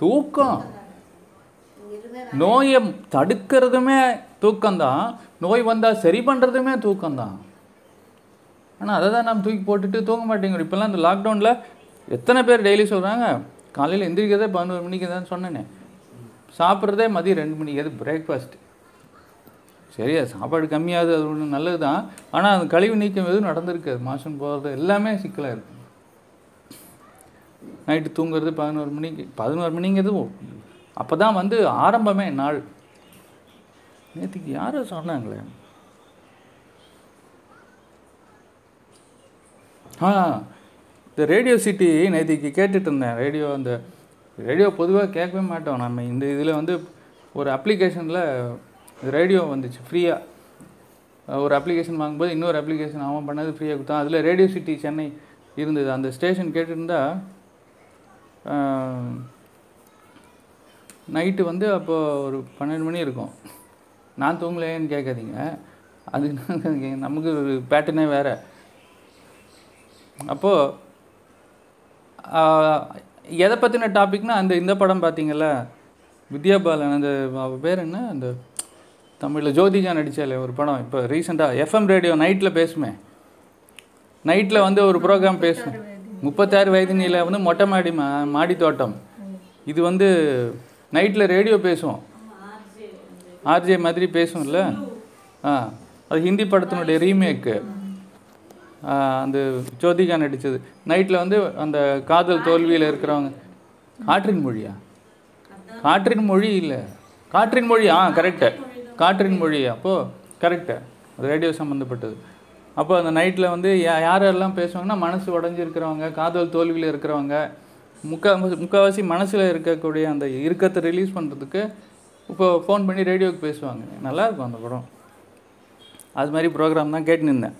தூக்கம். நோயை தடுக்கிறதுமே தூக்கம்தான். நோய் வந்தால் சரி பண்ணுறதுமே தூக்கம்தான். ஆனால் அதை தான் நம்ம தூக்கி போட்டுட்டு தூங்க மாட்டேங்கிறோம். இப்போல்லாம் இந்த லாக்டவுனில் எத்தனை பேர் டெய்லி சொல்கிறாங்க காலையில் எந்திரிக்கிறதே பதினோரு மணிக்கு தான் சொன்னேனே. சாப்பிட்றதே மதியம் ரெண்டு மணிக்கு. அது பிரேக்ஃபாஸ்ட் சரி அது சாப்பாடு கம்மியாகுது அது ஒன்று நல்லது தான் ஆனால் அந்த கழிவு நீக்கம் எதுவும் நடந்திருக்காது. மாசம் போகிறது எல்லாமே சிக்கலாக இருக்கும் நைட்டு தூங்குறது பதினோரு மணிக்கு பதினோரு மணிங்கிறது அப்போ தான் வந்து ஆரம்பமே நாள். நேற்றுக்கு யாரோ சொன்னாங்களே? ஆ இந்த ரேடியோ சிட்டி நேற்றுக்கு கேட்டுட்டு இருந்தேன். ரேடியோ அந்த ரேடியோ பொதுவாக கேட்கவே மாட்டோம். நம்ம இந்த இதில் வந்து ஒரு அப்ளிகேஷனில் ரேடியோ வந்துச்சு ஃப்ரீயாக ஒரு அப்ளிகேஷன் வாங்கும்போது இன்னொரு அப்ளிகேஷன் அவன் பண்ணது ஃப்ரீயாக கொடுத்தான். அதில் ரேடியோ சிட்டி சென்னை இருந்தது. அந்த ஸ்டேஷன் கேட்டிருந்தா நைட்டு வந்து அப்போது ஒரு பன்னெண்டு மணி இருக்கும். நான் தூங்கலையேன்னு கேட்காதீங்க. அது நமக்கு ஒரு பேட்டர்னே வேறு. அப்போது எதை பற்றின டாபிக்னால் அந்த இந்த படம் பார்த்தீங்கல்ல வித்யா பாலன் அந்த பேர் என்ன? அந்த தமிழில் ஜோதிகா நடித்தாலே ஒரு படம். இப்போ ரீசெண்டாக எஃப்எம் ரேடியோ நைட்டில் பேசுமே. நைட்டில் வந்து ஒரு ப்ரோக்ராம் பேசும். முப்பத்தாறு வயதினியில் வந்து மொட்டை மாடி மா மாடி தோட்டம். இது வந்து நைட்டில் ரேடியோ பேசும். ஆர்ஜே மாதிரி பேசும்ல. ஆ அது ஹிந்தி படத்தினுடைய ரீமேக்கு அந்த ஜோதிகா நடித்தது நைட்டில் வந்து அந்த காதல் தோல்வியில் இருக்கிறவங்க. காற்றின் மொழியா? காற்றின் மொழி இல்லை. காற்றின் மொழி ஆ கரெக்டு காற்றின் மொழி அப்போது கரெக்டு ரேடியோ சம்மந்தப்பட்டது அப்போ அந்த நைட்டில் வந்து யா யாரெல்லாம் பேசுவாங்கன்னா மனசு உடஞ்சிருக்கிறவங்க காதல் தோல்வியில் இருக்கிறவங்க முக்கா முக்கால்வாசி மனசில் இருக்கக்கூடிய அந்த இறுக்கத்தை ரிலீஸ் பண்ணுறதுக்கு இப்போ ஃபோன் பண்ணி ரேடியோவுக்கு பேசுவாங்க. நல்லாயிருக்கும் அந்த படம். அது மாதிரி ப்ரோக்ராம் தான் கேட்டு நின்றேன்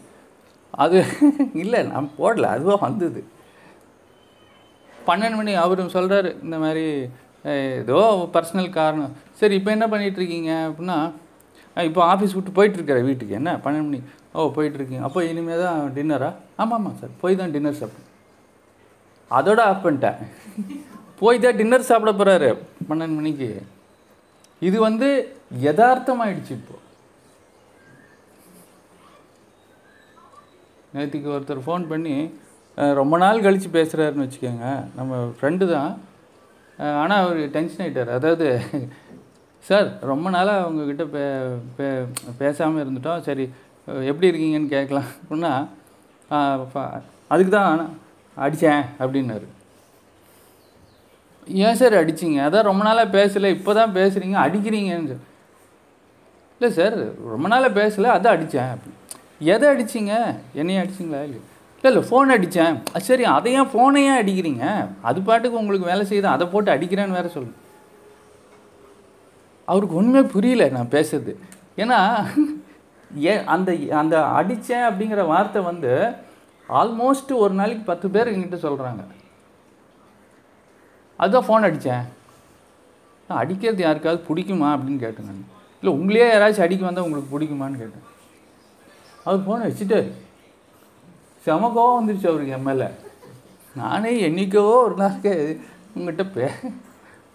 அது *laughs* இல்லை நான் போடல அதுவாக வந்தது. பன்னெண்டு மணி அவரும் சொல்கிறாரு இந்த மாதிரி ஏதோ பர்சனல் காரணம். சரி இப்போ என்ன பண்ணிகிட்ருக்கீங்க அப்படின்னா இப்போ ஆஃபீஸ் விட்டு போயிட்டுருக்கிற வீட்டுக்கு. என்ன? பன்னெண்டு மணி. ஓ போயிட்டுருக்கீங்க. அப்போ இனிமேல் தான் டின்னரா ஆமாம் ஆமாம் சார். போய் தான் டின்னர் சாப்பிட்டேன் அதோட ஆஃப் பண்ணிட்டேன். போய் தான் டின்னர் சாப்பிட போகிறாரு பன்னெண்டு மணிக்கு. இது வந்து யதார்த்தமாயிடுச்சு இப்போ. நேற்றுக்கு ஒருத்தர் ஃபோன் பண்ணி ரொம்ப நாள் கழித்து பேசுகிறாருன்னு வச்சுக்கோங்க. நம்ம ஃப்ரெண்டு தான். ஆனால் அவர் டென்ஷன் ஆகிட்டார் அதாவது சார் ரொம்ப நாளாக உங்ககிட்ட பே பே பேசாமல் இருந்துட்டோம். சரி எப்படி இருக்கீங்கன்னு கேட்கலாம். அப்படின்னா அதுக்கு தான் அடித்தேன் அப்படின்னாரு. ஏன் சார் அடிச்சிங்க? அதான் ரொம்ப நாளாக பேசலை. இப்போ தான் பேசுகிறீங்க அடிக்கிறீங்கன்னு சார் இல்லை சார் ரொம்ப நாளாக பேசலை. அதான் அடித்தேன் அப்படி. எதை அடிச்சிங்க? என்னையும் அடிச்சிங்களா? இல்லை இல்லை இல்லை ஃபோன் அடித்தேன் சரி அதை ஏன் ஃபோனை ஏன் அடிக்கிறீங்க? அது பாட்டுக்கு உங்களுக்கு வேலை செய்யுது. அதை போட்டு அடிக்கிறேன்னு வேறு சொல்லு அவருக்கு ஒன்றுமே புரியல நான் பேசுறது. ஏன்னா ஏ அந்த அந்த அடித்தேன் அப்படிங்கிற வார்த்தை வந்து ஆல்மோஸ்ட் ஒரு நாளைக்கு பத்து பேர் எங்கிட்ட சொல்கிறாங்க அதுதான் ஃபோன் அடித்தேன் அடிக்கிறது யாருக்காவது பிடிக்குமா அப்படின்னு கேட்டேன் நான். இல்லை உங்களையே யாராச்சும் அடிக்க வந்தால் உங்களுக்கு பிடிக்குமான்னு கேட்டேன். அவர் ஃபோனை வச்சுட்டாரு செம கோவம் வந்துருச்சு அவருக்கு எம்எல்ஏ நானே என்னைக்கோ ஒரு நாளைக்கு உங்கள்கிட்ட பே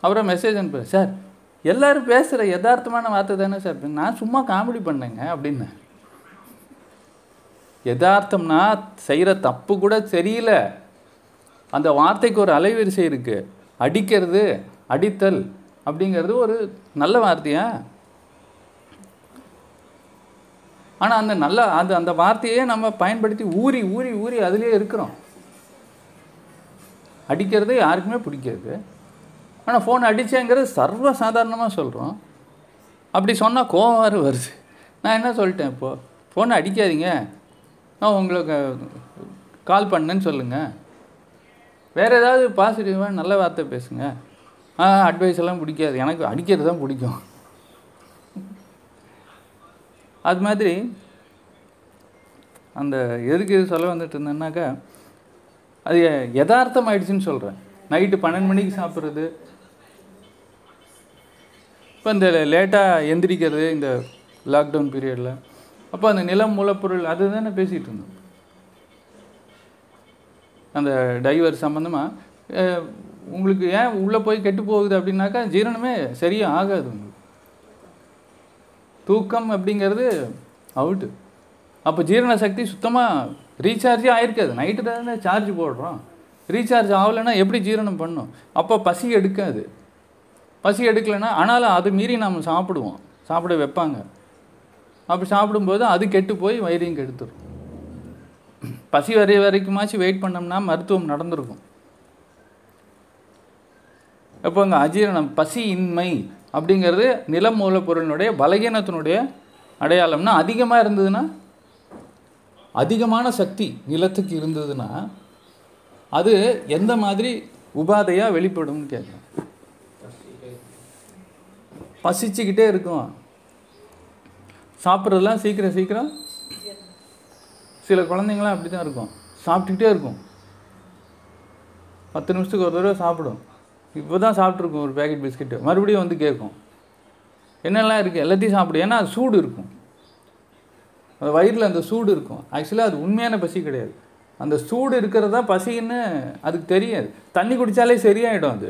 அப்புறம் மெசேஜ் அனுப்புகிறேன் சார் எல்லாரும் பேசுகிற யதார்த்தமான வார்த்தை தானே சார்? நான் சும்மா காமெடி பண்ணேங்க அப்படின்னு. யதார்த்தம்னா செய்கிற தப்பு கூட தெரியல அந்த வார்த்தைக்கு ஒரு அலைவரிசை இருக்குது அடிக்கிறது அடித்தல் அப்படிங்கிறது ஒரு நல்ல வார்த்தையா? ஆனால் அந்த நல்ல அந்த அந்த வார்த்தையே நம்ம பயன்படுத்தி ஊறி ஊறி ஊறி அதுலேயே இருக்கிறோம். அடிக்கிறது யாருக்குமே பிடிக்காது. ஆனால் ஃபோன் அடித்தேங்கிறது சர்வ சாதாரணமாக சொல்கிறோம் அப்படி சொன்னால் கோவம் வேறு வருது. நான் என்ன சொல்லிட்டேன் இப்போது ஃபோனை அடிக்காதீங்க. நான் உங்களுக்கு கால் பண்ணேன்னு சொல்லுங்கள் வேறு ஏதாவது பாசிட்டிவாக நல்ல வார்த்தை பேசுங்க. ஆ அட்வைஸ் எல்லாம் பிடிக்காது. எனக்கு அடிக்கிறது தான் பிடிக்கும். அது மாதிரி அந்த எதுக்கு இது சொல்ல வந்துட்டு இருந்தேன்னாக்கா அது யதார்த்தம் ஆயிடுச்சுன்னு சொல்கிறேன் நைட்டு பன்னெண்டு மணிக்கு சாப்பிட்றது இப்போ இந்த லேட்டாக எந்திரிக்கிறது இந்த லாக்டவுன் பீரியடில் அப்போ அந்த நிலம் மூலப்பொருள் அது தானே பேசிகிட்டு இருந்தோம். அந்த டைவர் சம்மந்தமாக உங்களுக்கு ஏன் உள்ளே போய் கெட்டு போகுது அப்படின்னாக்கா ஜீரணமே சரியாக ஆகாது உங்களுக்கு. தூக்கம் அப்படிங்கிறது அவுட்டு அப்போ ஜீரண சக்தி சுத்தமாக ரீசார்ஜே ஆயிருக்காது. நைட்டு தானே சார்ஜ் போடுறோம். ரீசார்ஜ் ஆகலைன்னா எப்படி ஜீரணம் பண்ணும்? அப்போ பசி எடுக்காது. பசி எடுக்கலைன்னா ஆனாலும் அது மீறி நம்ம சாப்பிடுவோம். சாப்பிட வைப்பாங்க. அப்படி சாப்பிடும்போது அது கெட்டு போய் வயிறையும் கெடுத்துரும். பசி வரைய வரைக்குமாச்சும் வெயிட் பண்ணோம்னா மருத்துவம் நடந்திருக்கும். இப்போ இந்த அஜீரணம் பசி இன்மை அப்படிங்கிறது நில மூலப்பொருளினுடைய பலகீனத்தினுடைய அடையாளம்னா அதிகமாக இருந்ததுன்னா அதிகமான சக்தி நிலத்துக்கு இருந்ததுன்னா அது எந்த மாதிரி உபாதையாக வெளிப்படும்னு கேட்குறேன் பசிச்சுக்கிட்டே இருக்கும். சாப்பிட்றதுலாம் சீக்கிரம் சீக்கிரம் சில குழந்தைங்களாம் அப்படி தான் இருக்கும். சாப்பிட்டுக்கிட்டே இருக்கும். பத்து நிமிஷத்துக்கு ஒரு தடவை சாப்பிடும். இப்போ தான் சாப்பிட்ருக்கும் ஒரு பேக்கெட் பிஸ்கெட்டு மறுபடியும் வந்து கேட்கும். என்னெல்லாம் இருக்குது எல்லாத்தையும் சாப்பிடும் ஏன்னா அது சூடு இருக்கும். அந்த வயிறில் அந்த சூடு இருக்கும். ஆக்சுவலாக அது உண்மையான பசி கிடையாது. அந்த சூடு இருக்கிறது தான் பசின்னு அதுக்கு தெரியாது. தண்ணி குடித்தாலே சரியாயிடும் அது.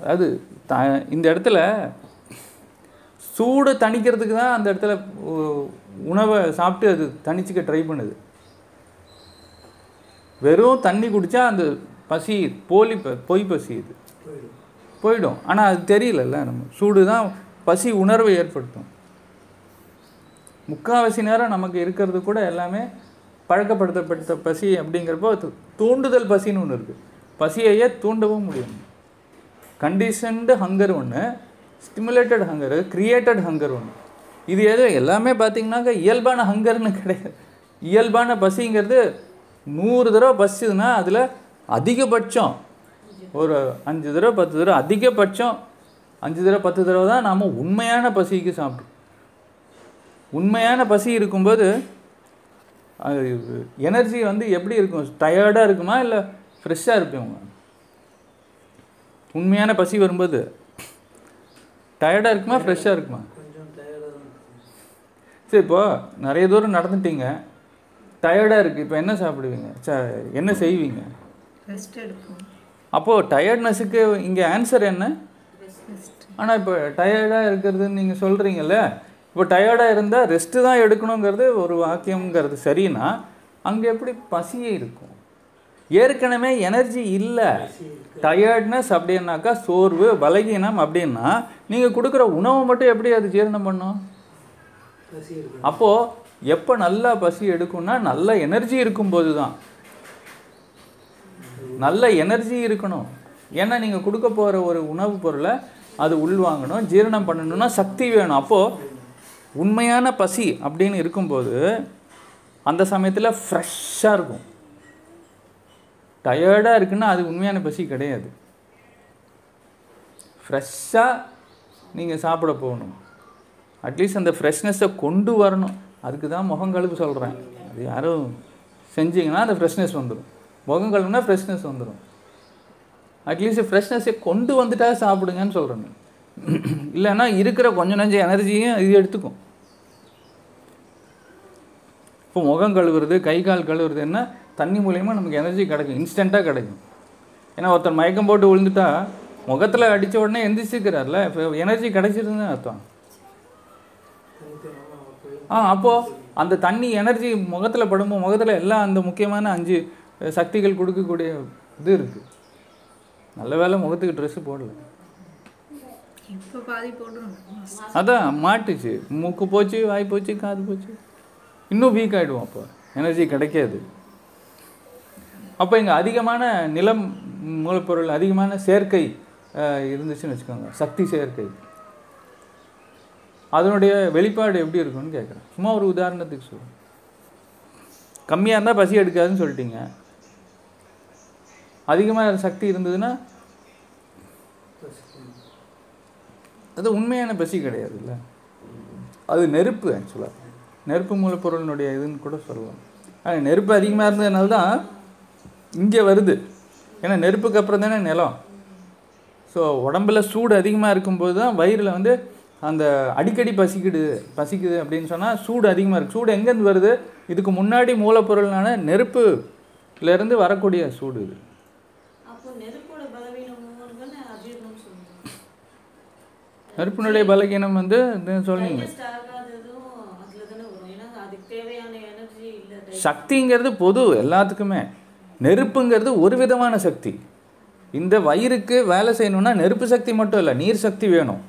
அதாவது த இந்த இடத்துல சூடை தணிக்கிறதுக்கு தான் அந்த இடத்துல உணவை சாப்பிட்டு அது தணிச்சிக்க ட்ரை பண்ணுது. வெறும் தண்ணி குடித்தா அந்த பசி போலி ப பொய் பசி இது. போயிடும். ஆனால் அது தெரியலல்ல நம்ம. சூடு தான் பசி உணர்வை ஏற்படுத்தும். முக்கால்வாசி நேரம் நமக்கு இருக்கிறது கூட எல்லாமே பழக்கப்படுத்தப்பட்ட பசி அப்படிங்கிறப்போ தூண்டுதல் பசின்னு ஒன்று இருக்குது பசியையே தூண்டவும் முடியும். கண்டிஷன்டு ஹங்கர் ஒன்று ஸ்டிமுலேட்டட் ஹங்கர் க்ரியேட்டட் ஹங்கர் ஒன்று இது எது? எல்லாமே பார்த்திங்கனாக்கா இயல்பான ஹங்கர்னு கிடையாது. இயல்பான பசிங்கிறது நூறு தடவை பசிதுன்னா அதில் அதிகபட்சம் ஒரு அஞ்சு தடவை பத்து தடவை அதிகபட்சம் அஞ்சு தடவை பத்து தடவை தான் நாம் உண்மையான பசிக்கு சாப்பிட்றோம் உண்மையான பசி இருக்கும்போது எனர்ஜி வந்து எப்படி இருக்கும்? டயர்டாக இருக்குமா? இல்லை ஃப்ரெஷ்ஷாக இருப்பீங்க உண்மையான பசி வரும்போது. டயர்டாக இருக்குமா ஃப்ரெஷ்ஷாக இருக்குமா? சரி இப்போ நிறைய தூரம் நடந்துட்டீங்க. டயர்டாக இருக்குது இப்போ என்ன சாப்பிடுவீங்க? ச என்ன செய்வீங்க? ரெஸ்ட் எடுக்கும் அப்போது டயர்ட்னஸுக்கு இங்கே ஆன்சர் என்ன? ரெஸ்ட் ஆனால் இப்போ டயர்டாக இருக்கிறதுன்னு நீங்கள் சொல்கிறீங்கல்ல இப்போ டயர்டாக இருந்தால் ரெஸ்ட்டு தான் எடுக்கணுங்கிறது ஒரு வாக்கியம்ங்கிறது சரின்னா அங்கே எப்படி பசியே இருக்கும்? ஏற்கனவே எனர்ஜி இல்லை. டயர்ட்னஸ் அப்படின்னாக்கா சோர்வு பலகீனம் அப்படின்னா நீங்கள் கொடுக்குற உணவை மட்டும் எப்படி அது ஜீரணம் பண்ணும்? அப்போது எப்போ நல்லா பசி எடுக்கும்னா நல்ல எனர்ஜி இருக்கும்போது தான் நல்ல எனர்ஜி இருக்கணும். ஏன்னா நீங்கள் கொடுக்க போகிற ஒரு உணவுப் பொருளை அது உள்வாங்கணும் ஜீரணம் பண்ணணும்னா சக்தி வேணும். அப்போது உண்மையான பசி அப்படின்னு இருக்கும்போது அந்த சமயத்தில் ஃப்ரெஷ்ஷாக இருக்கும். டயர்டாக இருக்குன்னா அது உண்மையான பசி கிடையாது. ஃப்ரெஷ்ஷாக நீங்கள் சாப்பிட போகணும். அட்லீஸ்ட் அந்த ஃப்ரெஷ்னஸை கொண்டு வரணும். அதுக்கு தான் முகம் கழுவு சொல்கிறேன் அது யாரும் செஞ்சீங்கன்னா அந்த ஃப்ரெஷ்னஸ் வந்துடும் முகம் முகங்கழுவுனா ஃப்ரெஷ்னஸ் வந்துடும் அட்லீஸ்ட் ஃப்ரெஷ்னஸை கொண்டு வந்துட்டா சாப்பிடுங்கன்னு சொல்கிறேன் இல்லைன்னா இருக்கிற கொஞ்சம் நஞ்ச எனர்ஜியும் இது எடுத்துக்கும். இப்போ முகம் கழுவுறது கை கால் கழுவுறது என்ன? தண்ணி மூலயமா நமக்கு எனர்ஜி கிடைக்கும் இன்ஸ்டண்ட்டாக கிடைக்கும். ஏன்னா ஒருத்தர் மயக்கம் போட்டு விழுந்துட்டா முகத்தில் அடித்த உடனே எந்திரிச்சிக்கிறார்ல இப்போ எனர்ஜி கிடைச்சிருதுன்னு அர்த்தம். ஆ அப்போது அந்த தண்ணி எனர்ஜி முகத்தில் படும்போது முகத்தில் எல்லாம் அந்த முக்கியமான அஞ்சு சக்திகள் கொடுக்கக்கூடிய இது இருக்குது நல்ல வேளை முகத்துக்கு ட்ரெஸ்ஸு போடல. அதான் மாட்டுச்சு. மூக்கு போச்சு வாய் போச்சு காது போச்சு. இன்னும் வீக் ஆகிடுவோம் அப்போ. எனர்ஜி கிடைக்காது. அப்போ இங்கே அதிகமான நிலம் மூலப்பொருள் அதிகமான சேர்க்கை இருந்துச்சுன்னு வச்சுக்கோங்க. சக்தி சேர்க்கை அதனுடைய வெளிப்பாடு எப்படி இருக்கும்னு கேட்குறேன் சும்மா ஒரு உதாரணத்துக்கு சொல்லுங்கள் கம்மியாக இருந்தால் பசி எடுக்காதுன்னு சொல்லிட்டீங்க. அதிகமாக சக்தி இருந்ததுன்னா அது உண்மையான பசி கிடையாதுல்ல. அது நெருப்பு ஆக்சுவலாக நெருப்பு மூலப்பொருளினுடைய இதுன்னு கூட சொல்லலாம். ஆனால் நெருப்பு அதிகமாக இருந்ததுனால தான் இங்கே வருது. ஏன்னா நெருப்புக்கு அப்புறம் தானே நிலம். ஸோ உடம்புல சூடு அதிகமாக இருக்கும்போது தான் வயிறில் வந்து அந்த அடிக்கடி பசிக்குது பசிக்குது அப்படின்னு சொன்னால் சூடு அதிகமாக இருக்குது சூடு எங்கேருந்து வருது? இதுக்கு முன்னாடி மூலப்பொருள்னால நெருப்புலேருந்து வரக்கூடிய சூடு இது. சொல்லுவாங்க. நெருப்பினுடைய பலகீனம் வந்து சொன்னீங்க சக்திங்கிறது பொது எல்லாத்துக்குமே. நெருப்புங்கிறது ஒரு விதமான சக்தி. இந்த வயிறுக்கு வேலை செய்யணும்னா நெருப்பு சக்தி மட்டும் இல்லை நீர் சக்தி வேணும்.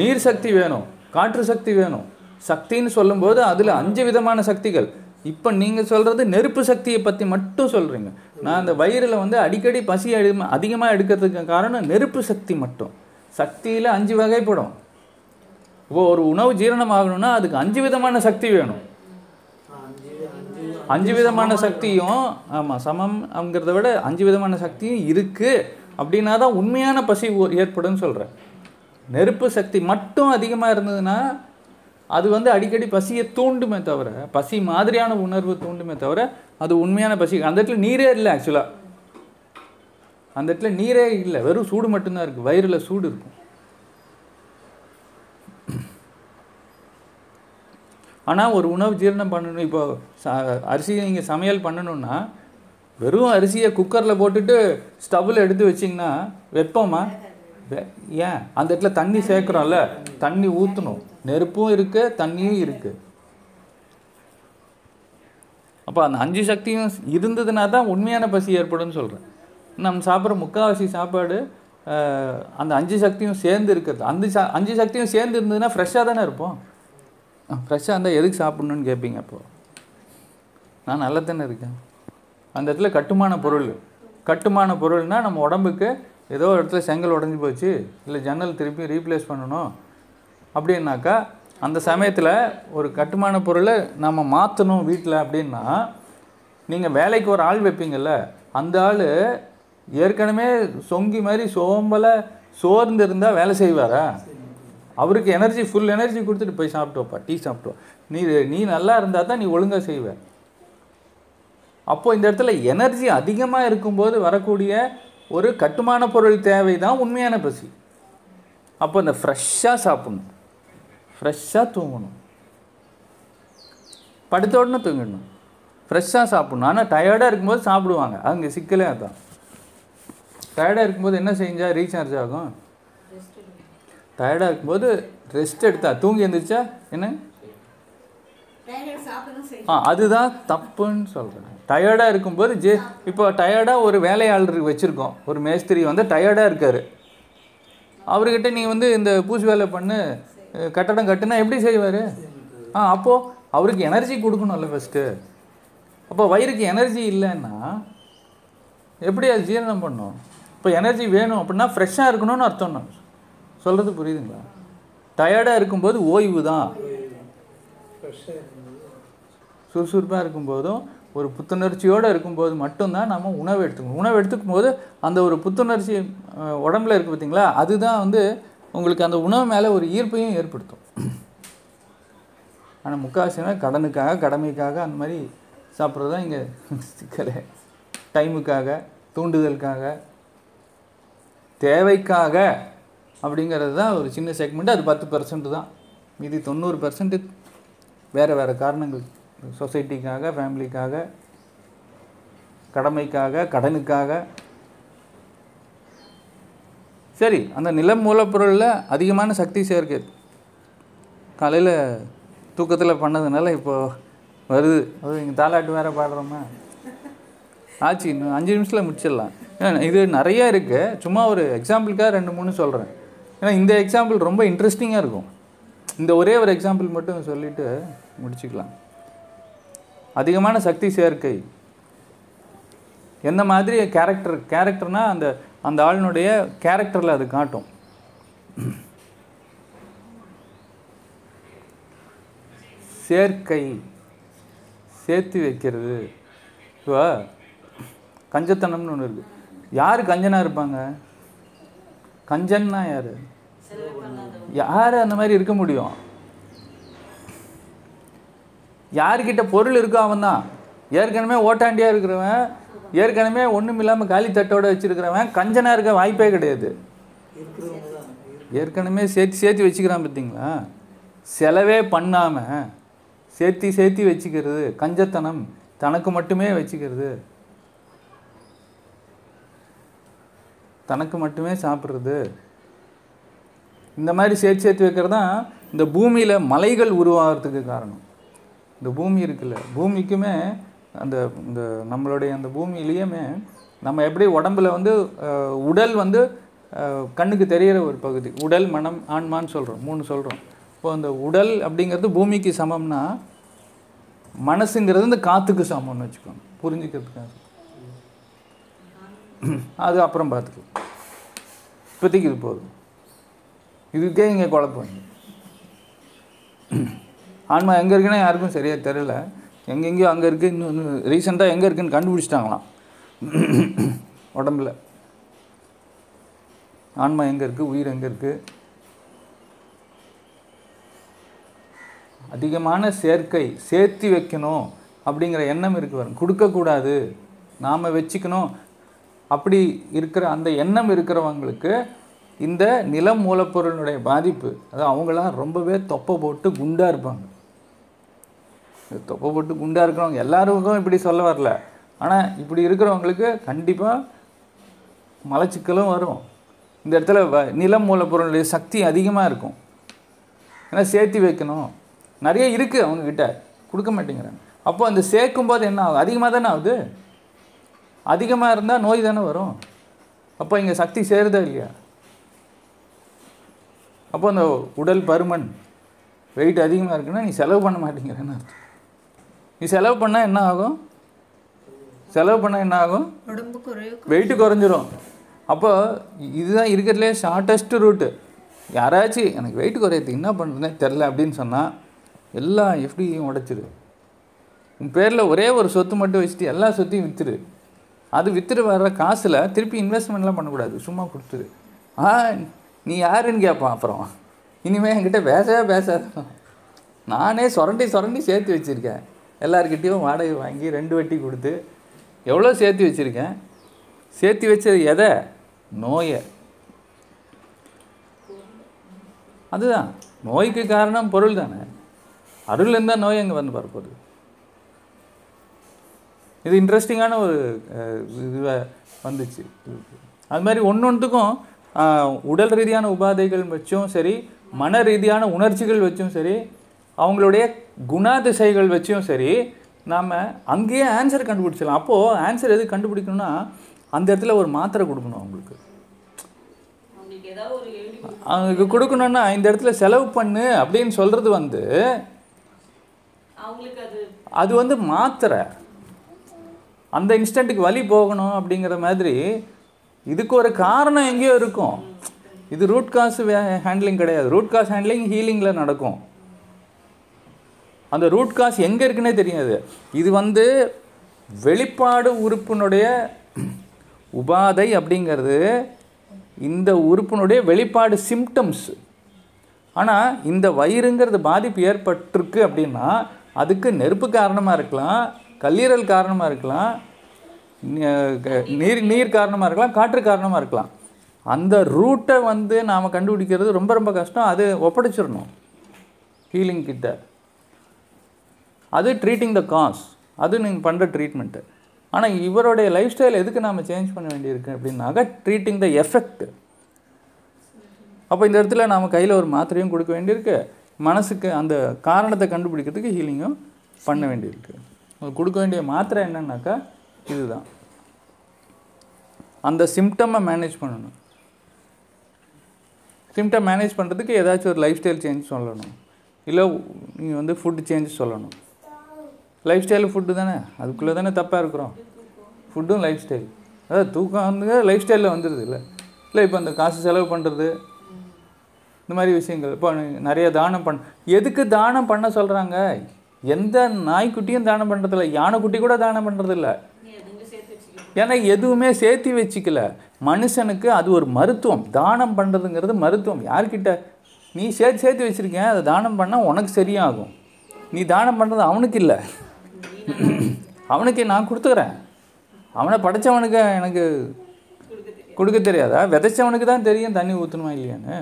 நீர் சக்தி வேணும் காற்று சக்தி வேணும். சக்தின்னு சொல்லும்போது அதில் அஞ்சு விதமான சக்திகள். இப்போ நீங்கள் சொல்கிறது நெருப்பு சக்தியை பற்றி மட்டும் சொல்கிறீங்க நான் அந்த வயிறில் வந்து அடிக்கடி பசி அதிகமாக எடுக்கிறதுக்கு காரணம் நெருப்பு சக்தி மட்டும். சக்தியில் அஞ்சு வகைப்படும். இப்போ ஒரு உணவு ஜீரணம் ஆகணும்னா அதுக்கு அஞ்சு விதமான சக்தி வேணும். அஞ்சு விதமான சக்தியும் ஆமாம் சமம்ங்கிறத விட அஞ்சு விதமான சக்தியும் இருக்குது அப்படின்னா தான் உண்மையான பசி ஓ- ஏற்படும்னு சொல்கிறேன் நெருப்பு சக்தி மட்டும் அதிகமாக இருந்ததுன்னா அது வந்து அடிக்கடி பசியை தூண்டுமே தவிர பசி மாதிரியான உணர்வு தூண்டுமே தவிர அது உண்மையான பசி. அந்த இடத்துல நீரே இல்லை ஆக்சுவலாக அந்த இடத்துல நீரே இல்லை. வெறும் சூடு மட்டும்தான் இருக்குது வயிறில் சூடு இருக்கும். ஆனால் ஒரு உணவு ஜீரணம் பண்ணணும். இப்போ ச அரிசியை நீங்கள் சமையல் பண்ணணும்னா வெறும் அரிசியை குக்கரில் போட்டுட்டு ஸ்டவ்வில் எடுத்து வச்சிங்கன்னா வெப்பமா? வெ- ஏன்? அந்த இடத்துல தண்ணி சேர்க்குறோம்ல. தண்ணி ஊற்றணும் நெருப்பும் இருக்குது தண்ணியும் இருக்குது அப்போ அந்த அஞ்சு சக்தியும் இருந்ததுனா தான் உண்மையான பசி ஏற்படும்னு சொல்கிறேன் நம்ம சாப்பிட்ற முக்கால்வாசி சாப்பாடு அந்த அஞ்சு சக்தியும் சேர்ந்து இருக்கிறது. அந்த அஞ்சு சக்தியும் சேர்ந்து இருந்ததுன்னா ஃப்ரெஷ்ஷாக தானே இருப்போம். ஃப்ரெஷ்ஷாக இருந்தால் எதுக்கு சாப்பிட்ணுன்னு கேட்பீங்க அப்போது நான் நல்லா தானே இருக்கேன். அந்த இடத்துல கட்டுமான பொருள். கட்டுமான பொருள்னால் நம்ம உடம்புக்கு ஏதோ ஒரு இடத்துல செங்கல் உடஞ்சி போச்சு இல்லை ஜன்னல் திருப்பி ரீப்ளேஸ் பண்ணணும். அப்படின்னாக்கா அந்த சமயத்தில் ஒரு கட்டுமான பொருளை நம்ம மாற்றணும் வீட்டில் அப்படின்னா நீங்கள் வேலைக்கு ஒரு ஆள் வைப்பீங்கள்ல அந்த ஆள் ஏற்கனவே சொங்கி மாதிரி சோம்பலை சோர்ந்து இருந்தால் வேலை செய்வாரா? அவருக்கு எனர்ஜி ஃபுல் எனர்ஜி கொடுத்துட்டு போய் சாப்பிட்டு வைப்பா டீ சாப்பிட்டு நீ நீ நல்லா இருந்தால் தான் நீ ஒழுங்காக செய்வ. அப்போ இந்த இடத்துல எனர்ஜி அதிகமாக இருக்கும்போது வரக்கூடிய ஒரு கட்டுமான பொருள் தேவை தான் உண்மையான பசி. அப்போ இந்த ஃப்ரெஷ்ஷாக சாப்பிடணும். ஃப்ரெஷ்ஷாக தூங்கணும். படுத்த உடனே தூங்கிடணும். ஃப்ரெஷ்ஷாக சாப்பிடணும். ஆனால் டயர்டாக இருக்கும்போது சாப்பிடுவாங்க. அங்கே சிக்கலே அதான். டயர்டாக இருக்கும்போது என்ன செஞ்சால் ரீசார்ஜ் ஆகும்? டயர்டாக இருக்கும்போது ரெஸ்ட் எடுத்தா. தூங்கி எழுந்திரிச்சா என்ன? ஆ அதுதான் தப்புன்னு சொல்கிறேன் டயர்டாக இருக்கும்போது ஜே இப்போ டயர்டாக ஒரு வேலையாளருக்கு வச்சுருக்கோம். ஒரு மேஸ்திரி வந்து டயர்டாக இருக்கார். அவர்கிட்ட நீ வந்து இந்த பூசி வேலை பண்ணு கட்டடம் கட்டுனா எப்படி செய்வார்? ஆ அப்போது அவருக்கு எனர்ஜி கொடுக்கணும்ல ஃபஸ்ட்டு அப்போ வயிறுக்கு எனர்ஜி இல்லைன்னா எப்படி அது ஜீரணம் பண்ணும்? இப்போ எனர்ஜி வேணும் அப்படின்னா ஃப்ரெஷ்ஷாக இருக்கணும்னு அர்த்தம் நான் சொல்கிறது புரியுதுங்களா? டயர்டாக இருக்கும்போது ஓய்வு தான் சுறுசுறுப்பாக இருக்கும்போதும் ஒரு புத்துணர்ச்சியோடு இருக்கும்போது மட்டும்தான் நம்ம உணவு எடுத்துக்கணும். உணவு எடுத்துக்கும் போது அந்த ஒரு புத்துணர்ச்சி உடம்புல இருக்குது பார்த்தீங்களா அதுதான் வந்து உங்களுக்கு அந்த உணவு மேலே ஒரு ஈர்ப்பையும் ஏற்படுத்தும். ஆனால் முக்கால்வாசினா கடனுக்காக கடமைக்காக அந்த மாதிரி சாப்பிட்றது தான் இங்கே சிக்கலை. டைமுக்காக தூண்டுதலுக்காக தேவைக்காக அப்படிங்கிறது தான் ஒரு சின்ன செக்மெண்ட் அது பத்து பர்சன்ட் தான். மீதி தொண்ணூறு பர்சன்ட் வேறு வேறு காரணங்கள். சொசைட்டிக்காக ஃபேமிலிக்காக கடமைக்காக கடனுக்காக. சரி அந்த நிலம் மூலப்பொருளில் அதிகமான சக்தி சேர்க்கை. காலையில் தூக்கத்தில் பண்ணதுனால இப்போ வருது. அது இங்கே தாலாட்டு வேற பாடுறோமா. ஆச்சு இன்னும் அஞ்சு நிமிஷத்தில் முடிச்சிடலாம். இது நிறைய இருக்குது சும்மா ஒரு எக்ஸாம்பிளுக்காக ரெண்டு மூணு சொல்கிறேன் ஏன்னா இந்த எக்ஸாம்பிள் ரொம்ப இன்ட்ரெஸ்டிங்காக இருக்கும். இந்த ஒரே ஒரு எக்ஸாம்பிள் மட்டும் சொல்லிட்டு முடிச்சுக்கலாம். அதிகமான சக்தி சேர்க்கை. எந்த மாதிரி கேரக்டர் கேரக்டர்னா அந்த அந்த ஆளினுடைய கேரக்டரில் அது காட்டும். சேர்க்கை. சேர்த்து வைக்கிறது. இப்போ கஞ்சத்தனம்னு ஒன்று இருக்குது யார் கஞ்சனாக இருப்பாங்க? கஞ்சன்னா யார்? யார் அந்த மாதிரி இருக்க முடியும்? யார்கிட்ட பொருள் இருக்கோ அவன் தான் ஏற்கனவே ஓட்டாண்டியாக இருக்கிறவன் ஏற்கனவே ஒன்றும் இல்லாமல் காலி தட்டோட வச்சுருக்கிறவன் கஞ்சனாக இருக்க வாய்ப்பே கிடையாது. ஏற்கனவே சேர்த்து சேர்த்து வச்சுக்கிறான் பார்த்தீங்களா? செலவே பண்ணாமல் சேர்த்தி சேர்த்தி வச்சுக்கிறது கஞ்சத்தனம் தனக்கு மட்டுமே வச்சுக்கிறது. தனக்கு மட்டுமே சாப்பிட்றது. இந்த மாதிரி சேர்த்து சேர்த்து வைக்கிறது தான் இந்த பூமியில் மலைகள் உருவாகிறதுக்கு காரணம். இந்த பூமி இருக்குல்ல பூமிக்குமே அந்த இந்த நம்மளுடைய அந்த பூமியிலேயுமே நம்ம எப்படி உடம்புல வந்து உடல் வந்து கண்ணுக்கு தெரிகிற ஒரு பகுதி உடல் மனம் ஆன்மான்னு சொல்கிறோம் மூணு சொல்கிறோம் இப்போ அந்த உடல் அப்படிங்கிறது பூமிக்கு சமம்னா மனசுங்கிறது இந்த காற்றுக்கு சமம்னு வச்சுக்கோங்க புரிஞ்சுக்கிறதுக்காக. அது அப்புறம் பார்த்துக்கலாம். இப்போதைக்கு இது போதும். இதுக்கே இங்கே குழப்பம். இல்லை. ஆன்மா எங்கே இருக்குன்னா யாருக்கும் சரியாக தெரியல. எங்கெங்கேயோ அங்கே இருக்குது இன்னும் ரீசெண்டாக எங்கே இருக்குன்னு கண்டுபிடிச்சிட்டாங்களாம். உடம்புல. ஆன்மா எங்கே இருக்குது உயிர் எங்கே இருக்குது அதிகமான சேர்க்கை சேர்த்து வைக்கணும் அப்படிங்கிற எண்ணம் இருக்கு வரும் கொடுக்கக்கூடாது. நாம் வச்சுக்கணும். அப்படி இருக்கிற அந்த எண்ணம் இருக்கிறவங்களுக்கு இந்த நிலம் மூலப்பொருளுடைய பாதிப்பு அது அவங்களாம் ரொம்பவே தொப்பை போட்டு குண்டாக இருப்பாங்க. தொப்பை போட்டு குண்டாக இருக்கிறவங்க எல்லாருக்கும் இப்படி சொல்ல வரல. ஆனால் இப்படி இருக்கிறவங்களுக்கு கண்டிப்பாக மலச்சிக்கலும் வரும். இந்த இடத்துல வ- நிலம் மூலப்பொருளுடைய சக்தி அதிகமாக இருக்கும். ஏன்னா சேர்த்து வைக்கணும். நிறைய இருக்குது அவங்கக்கிட்ட கொடுக்க மாட்டேங்கிறாங்க. அப்போ அந்த சேர்க்கும்போது என்ன ஆகும்? அதிகமாக தானே ஆகுது? அதிகமாக இருந்தால் நோய் தானே வரும். அப்போ இங்கே சக்தி சேருதா இல்லையா? அப்போ அந்த உடல் பருமன் வெயிட் அதிகமாக இருக்குன்னா நீ செலவு பண்ண மாட்டேங்கிறேன்னு அர்த்தம். நீ செலவு பண்ணால் என்ன ஆகும்? செலவு பண்ணால் என்ன ஆகும்? வெயிட்டு குறைஞ்சிரும். அப்போ இதுதான் இருக்கிறதுலே ஷார்ட்டஸ்ட் ரூட்டு யாராச்சும் எனக்கு வெயிட் குறையறதுக்கு என்ன பண்ணுறதுனே தெரில அப்படின்னு சொன்னால் எல்லா எஃப்டியும் உடைச்சிரு. உன் பேரில் ஒரே ஒரு சொத்து மட்டும் வச்சுட்டு எல்லா சொத்தையும் விற்றுரு அது விற்றுட்டு வர்ற காசில் திருப்பி இன்வெஸ்ட்மெண்ட்லாம் பண்ணக்கூடாது. சும்மா கொடுத்துரு. ஆ நீ யாருன்னு கேட்பான் அப்புறம். இனிமேல் என்கிட்ட பேசவே பேசாத. நானே சுரண்டி சுரண்டி சேர்த்து வச்சுருக்கேன். எல்லார்கிட்டேயும் வாடகை வாங்கி ரெண்டு வட்டி கொடுத்து எவ்வளோ சேர்த்து வச்சுருக்கேன்? சேர்த்து வச்சது எதை? நோயை. அதுதான். நோய்க்கு காரணம் பொருள் தானே. அருள் இருந்தால் நோய் அங்கே வந்து பரப்போகுது இது இன்ட்ரெஸ்டிங்கான ஒரு இதுவாக வந்துச்சு. அது மாதிரி ஒன்று ஒன்றுத்துக்கும் ஆஹ், உடல் ரீதியான உபாதைகள் வச்சும் சரி மன ரீதியான உணர்ச்சிகள் வச்சும் சரி அவங்களுடைய குணாதிசைகள் வச்சும் சரி நாம் அங்கேயே ஆன்சர் கண்டுபிடிச்சிடலாம். அப்போது ஆன்சர் எது கண்டுபிடிக்கணும்னா அந்த இடத்துல ஒரு மாத்திரை கொடுக்கணும் அவங்களுக்கு. அவங்களுக்கு கொடுக்கணும்னா இந்த இடத்துல செலவு பண்ணு அப்படின்னு சொல்கிறது வந்து அது வந்து மாத்திரை. அந்த இன்ஸ்டன்ட்டுக்கு வழி போகணும் அப்படிங்கிற மாதிரி இதுக்கு ஒரு காரணம் எங்கேயோ இருக்கும். இது ரூட் காஸ் ஹேண்ட்லிங் கிடையாது. ரூட் காஸ் ஹேண்ட்லிங் ஹீலிங்கில் நடக்கும். அந்த ரூட் காஸ் எங்கே இருக்குன்னே தெரியாது. இது வந்து வெளிப்பாடு உறுப்பினுடைய உபாதை அப்படிங்கிறது இந்த உறுப்பினுடைய வெளிப்பாடு சிம்டம்ஸ் ஆனால் இந்த வயிறுங்கிறது பாதிப்பு ஏற்பட்டிருக்கு அப்படின்னா அதுக்கு நெருப்பு காரணமாக இருக்கலாம் கல்லீரல் காரணமாக இருக்கலாம் நீர் நீர் காரணமாக இருக்கலாம் காற்று காரணமாக இருக்கலாம். அந்த ரூட்டை வந்து நாம் கண்டுபிடிக்கிறது ரொம்ப ரொம்ப கஷ்டம். அது ஒப்படைச்சிடணும். ஹீலிங் கிட்ட. அது ட்ரீட்டிங் த காஸ் அது நீங்கள் பண்ணுற ட்ரீட்மெண்ட்டு ஆனால் இவருடைய லைஃப் ஸ்டைல் எதுக்கு நாம் சேஞ்ச் பண்ண வேண்டியிருக்கு அப்படின்னாக்கா ட்ரீட்டிங் த எஃபெக்ட் அப்போ இந்த இடத்துல நாம் கையில் ஒரு மாத்திரையும் கொடுக்க வேண்டியிருக்கு. மனசுக்கு அந்த காரணத்தை கண்டுபிடிக்கிறதுக்கு ஹீலிங்கும் பண்ண வேண்டியிருக்கு. கொடுக்க வேண்டிய மாத்திரை என்னன்னாக்கா இதுதான். அந்த சிம்டமை மேனேஜ் பண்ணணும். சிம்டம் மேனேஜ் பண்ணுறதுக்கு ஏதாச்சும் ஒரு லைஃப் ஸ்டைல் சேஞ்ச் சொல்லணும். இல்லை நீங்கள் வந்து ஃபுட்டு சேஞ்ச் சொல்லணும். லைஃப் ஸ்டைல் ஃபுட்டு தானே? அதுக்குள்ளே தானே தப்பாக இருக்கிறோம். ஃபுட்டும் லைஃப் ஸ்டைல் அதாவது தூக்கம் வந்து லைஃப் ஸ்டைலில் வந்துடுது இல்லை. இல்லை இப்போ அந்த காசு செலவு பண்ணுறது இந்த மாதிரி விஷயங்கள். இப்போ நிறைய தானம் பண்ண எதுக்கு தானம் பண்ண சொல்கிறாங்க எந்த நாய்க்குட்டியும் தானம் பண்ணுறதில்ல யானைக்குட்டி கூட தானம் பண்ணுறதில்ல ஏன்னா எதுவுமே சேர்த்து வச்சுக்கல. மனுஷனுக்கு அது ஒரு மருத்துவம். தானம் பண்ணுறதுங்கிறது மருத்துவம். யார்கிட்ட? நீ சேர்த்து சேர்த்து வச்சுருக்கேன். அதை தானம் பண்ணால் உனக்கு சரியாகும். நீ தானம் பண்ணுறது அவனுக்கு இல்லை. அவனுக்கு நான் கொடுத்துக்கிறேன். அவனை படைச்சவனுக்கு எனக்கு கொடுக்க தெரியாதா? விதைச்சவனுக்கு தான் தெரியும் தண்ணி ஊற்றணுமா இல்லையான்னு.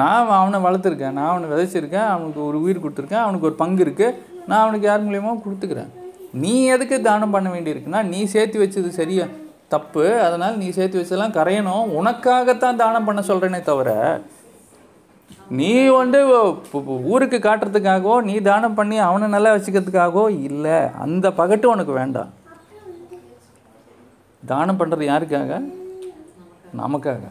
நான் அவனை வளர்த்துருக்கேன் நான் அவனை விதைச்சிருக்கேன் அவனுக்கு ஒரு உயிர் கொடுத்துருக்கேன் அவனுக்கு ஒரு பங்கு இருக்குது நான் அவனுக்கு யார் மூலியமாக கொடுத்துக்கிறேன்? நீ எதுக்கு தானம் பண்ண வேண்டியிருக்குன்னா நீ சேர்த்து வச்சது சரியா தப்பு. அதனால் நீ சேர்த்து வச்சதெல்லாம் கரையணும். உனக்காகத்தான் தானம் பண்ண சொல்கிறேனே தவிர நீ வந்து ஊருக்கு காட்டுறதுக்காகவோ நீ தானம் பண்ணி அவனை நல்லா வச்சுக்கிறதுக்காகவோ இல்லை. அந்த பகட்டு உனக்கு வேண்டாம். தானம் பண்ணுறது யாருக்காக? நமக்காக.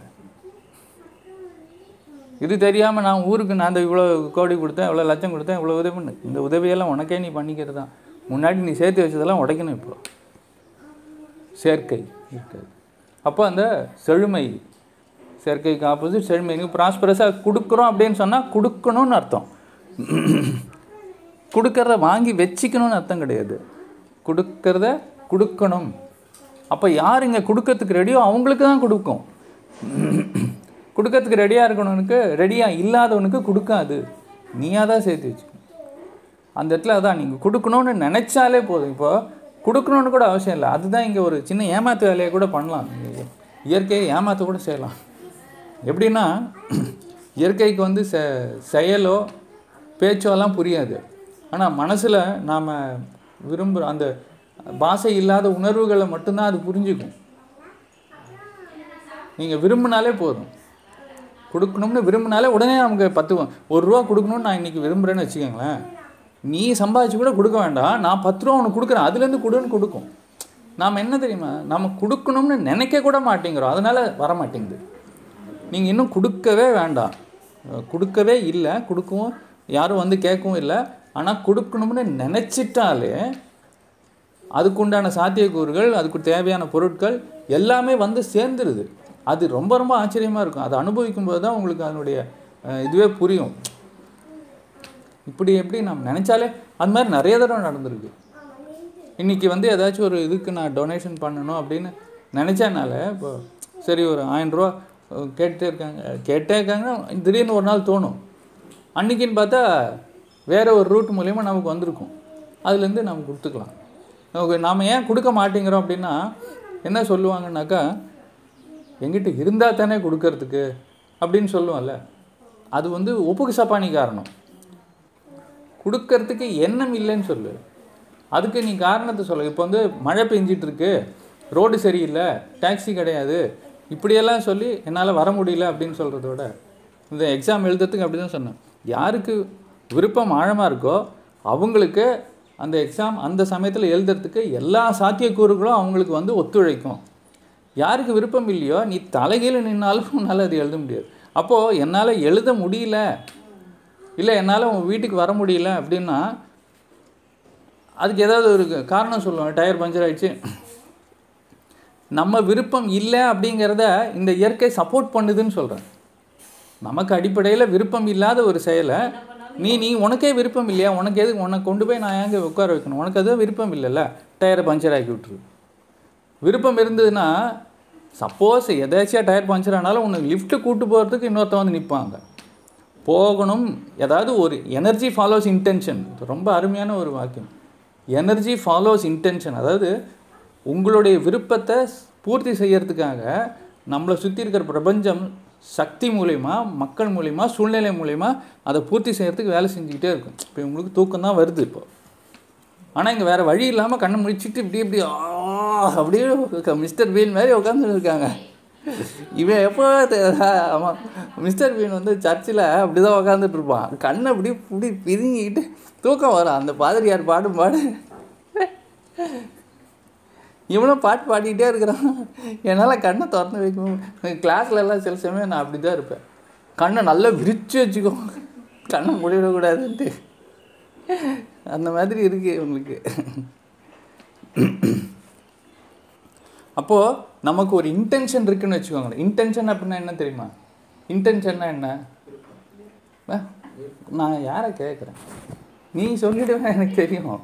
இது தெரியாமல் நான் ஊருக்கு நான் இந்த இவ்வளோ கோடி கொடுத்தேன் இவ்வளோ லட்சம் கொடுத்தேன் இவ்வளோ உதவி பண்ணு. இந்த உதவியெல்லாம் உனக்கே நீ பண்ணிக்கிறது தான். முன்னாடி நீ சேர்த்து வச்சதெல்லாம் உடைக்கணும் இப்போ. சேர்க்கை அப்போ அந்த செழுமை சேர்க்கைக்கு ஆப்போசிட் செழுமை. நீங்கள் ப்ராஸ்பரஸாக கொடுக்குறோம் அப்படின்னு சொன்னால் கொடுக்கணும்னு அர்த்தம். கொடுக்கறத வாங்கி வச்சுக்கணும்னு அர்த்தம் கிடையாது. கொடுக்கறத கொடுக்கணும். அப்போ யார் இங்கே கொடுக்கறதுக்கு ரெடியோ அவங்களுக்கு தான் கொடுக்கும். கொடுக்கறதுக்கு ரெடியாக இருக்கணுனுக்கு ரெடியாக இல்லாதவனுக்கு கொடுக்காது. நீயாக தான் சேர்த்து வச்சுக்கணும். அந்த இடத்துல அதான் நீங்கள் கொடுக்கணும்னு நினச்சாலே போதும். இப்போ கொடுக்கணும்னு கூட அவசியம் இல்லை. அதுதான் இங்கே ஒரு சின்ன ஏமாத்து வேலையை கூட பண்ணலாம். இயற்கையை ஏமாற்ற கூட செய்யலாம். எப்படின்னா இயற்கைக்கு வந்து செ செயலோ பேச்சோலாம் புரியாது. ஆனால் மனசில் நாம் விரும்புகிற அந்த பாசை இல்லாத உணர்வுகளை மட்டும்தான் அது புரிஞ்சுக்கும். நீங்கள் விரும்பினாலே போதும். கொடுக்கணும்னு விரும்பினாலே உடனே நமக்கு பத்து ஒரு ரூபா கொடுக்கணும்னு நான் இன்றைக்கி விரும்புகிறேன்னு வச்சுக்கோங்களேன். நீ சம்பாதிச்சு கூட கொடுக்க வேண்டாம். நான் பத்து ரூபா உனக்கு கொடுக்குறேன். அதுலேருந்து கொடுன்னு கொடுக்கும். நாம் என்ன தெரியுமா? நம்ம கொடுக்கணும்னு நினைக்க கூட மாட்டேங்கிறோம். அதனால் வர மாட்டேங்குது நீங்கள் இன்னும் கொடுக்கவே வேண்டாம். கொடுக்கவே இல்லை. கொடுக்கவும் யாரும் வந்து கேட்கவும் இல்லை. ஆனால் கொடுக்கணும்னு நினச்சிட்டாலே அதுக்குண்டான சாத்தியக்கூறுகள் அதுக்கு தேவையான பொருட்கள் எல்லாமே வந்து சேர்ந்துருது. அது ரொம்ப ரொம்ப ஆச்சரியமாக இருக்கும். அதை அனுபவிக்கும் போது தான் உங்களுக்கு அதனுடைய இதுவே புரியும். இப்படி எப்படி நம்ம நினச்சாலே அது மாதிரி நிறைய தடவை நடந்திருக்கு. இன்றைக்கி வந்து ஏதாச்சும் ஒரு இதுக்கு நான் டொனேஷன் பண்ணணும் அப்படின்னு நினச்சனால இப்போ சரி ஒரு ஆயிரரூவா கேட்டே இருக்காங்க. கேட்டே இருக்காங்கன்னா திடீர்னு ஒரு நாள் தோணும். அன்றைக்கின்னு பார்த்தா வேறு ஒரு ரூட் மூலயமா நமக்கு வந்திருக்கும். அதுலேருந்து நம்ம கொடுத்துக்கலாம். நமக்கு நாம் ஏன் கொடுக்க மாட்டேங்கிறோம் அப்படின்னா என்ன சொல்லுவாங்கன்னாக்கா எங்கிட்ட இருந்தால் தானே கொடுக்கறதுக்கு அப்படின்னு சொல்லுவோம்ல. அது வந்து ஒப்புக்கு சப்பானி காரணம் கொடுக்கறதுக்கு எண்ணம் இல்லைன்னு சொல்லு. அதுக்கு நீ காரணத்தை சொல்ல. இப்போ வந்து மழை பெஞ்சிட்ருக்கு. ரோடு சரியில்லை. டாக்ஸி கிடையாது. இப்படியெல்லாம் சொல்லி என்னால் வர முடியல அப்படின்னு சொல்கிறத விட இந்த எக்ஸாம் எழுதுறதுக்கு அப்படி தான் சொன்னேன். யாருக்கு விருப்பம் ஆழமாக இருக்கோ அவங்களுக்கு அந்த எக்ஸாம் அந்த சமயத்தில் எழுதுறதுக்கு எல்லா சாத்தியக்கூறுகளும் அவங்களுக்கு வந்து ஒத்துழைக்கும். யாருக்கு விருப்பம் இல்லையோ நீ தலைகீழ நின்னாலும் உன்னால் அது எழுத முடியாது. அப்போது என்னால் எழுத முடியல. இல்லை என்னால் உன் வீட்டுக்கு வர முடியல அப்படின்னா அதுக்கு ஏதாவது ஒரு காரணம் சொல்லுவாங்க டயர் பஞ்சர் ஆயிடுச்சு. நம்ம விருப்பம் இல்லை அப்படிங்கிறத இந்த இயற்கை சப்போர்ட் பண்ணுதுன்னு சொல்கிறேன் நமக்கு அடிப்படையில் விருப்பம் இல்லாத ஒரு செயலை நீ நீ உனக்கே விருப்பம் இல்லையா? உனக்கு எதுக்கு? உனக்கு கொண்டு போய் நான் எங்கே உட்கார வைக்கணும்? உனக்கு எதுவும் விருப்பம் இல்லைல்ல? டயரை பஞ்சர் ஆக்கி விட்டுரு. விருப்பம் இருந்ததுன்னா சப்போஸ் எதாச்சியாக டயர் பஞ்சர் ஆனாலும் உனக்கு லிஃப்ட்டு கூட்டு போகிறதுக்கு இன்னொருத்தன் வந்து நிற்பாங்க போகணும் ஏதாவது ஒரு எனர்ஜி ஃபாலோஸ் இன்டென்ஷன் ரொம்ப அருமையான ஒரு வாக்கியம். எனர்ஜி ஃபாலோஸ் இன்டென்ஷன் அதாவது உங்களுடைய விருப்பத்தை பூர்த்தி செய்கிறதுக்காக நம்மளை சுற்றி இருக்கிற பிரபஞ்சம் சக்தி மூலயமா மக்கள் மூலயமா சூழ்நிலை மூலயமா அதை பூர்த்தி செய்கிறதுக்கு வேலை செஞ்சுக்கிட்டே இருக்கும். இப்போ உங்களுக்கு தூக்கம் தான் வருது இப்போ. ஆனால் இங்கே வேறு வழி இல்லாமல் கண்ணை முடிச்சுட்டு இப்படி இப்படி ஆ அப்படியே மிஸ்டர் பீன் மாதிரி உட்காந்துட்டு இருக்காங்க. இவன் எப்போ ஆமாம் மிஸ்டர் பீன் வந்து சர்ச்சில் அப்படி தான் உட்காந்துட்டு இருப்பான். கண்ணை அப்படி இப்படி பிதுங்கிக்கிட்டு தூக்கம் வரும். அந்த பாதிரியார் பாடும் பாடு. இவனும் பாட்டு பாடிக்கிட்டே இருக்கிறான். என்னால் கண்ணை திறந்து வைக்க கிளாஸ்லலாம் எல்லாம் சில சமயம் நான் அப்படி தான் இருப்பேன். கண்ணை நல்லா விரிச்சு வச்சுக்கோ. கண்ணை முடிவிடக்கூடாதுன்ட்டு. அந்த மாதிரி இருக்குது உங்களுக்கு. அப்போது நமக்கு ஒரு இன்டென்ஷன் இருக்குன்னு வச்சுக்கோங்களேன். இன்டென்ஷன் அப்படின்னா என்ன தெரியுமா? இன்டென்ஷன்னா என்ன? நான் யாரை கேட்குறேன் நீ சொல்லிடுவேன் எனக்கு தெரியும்.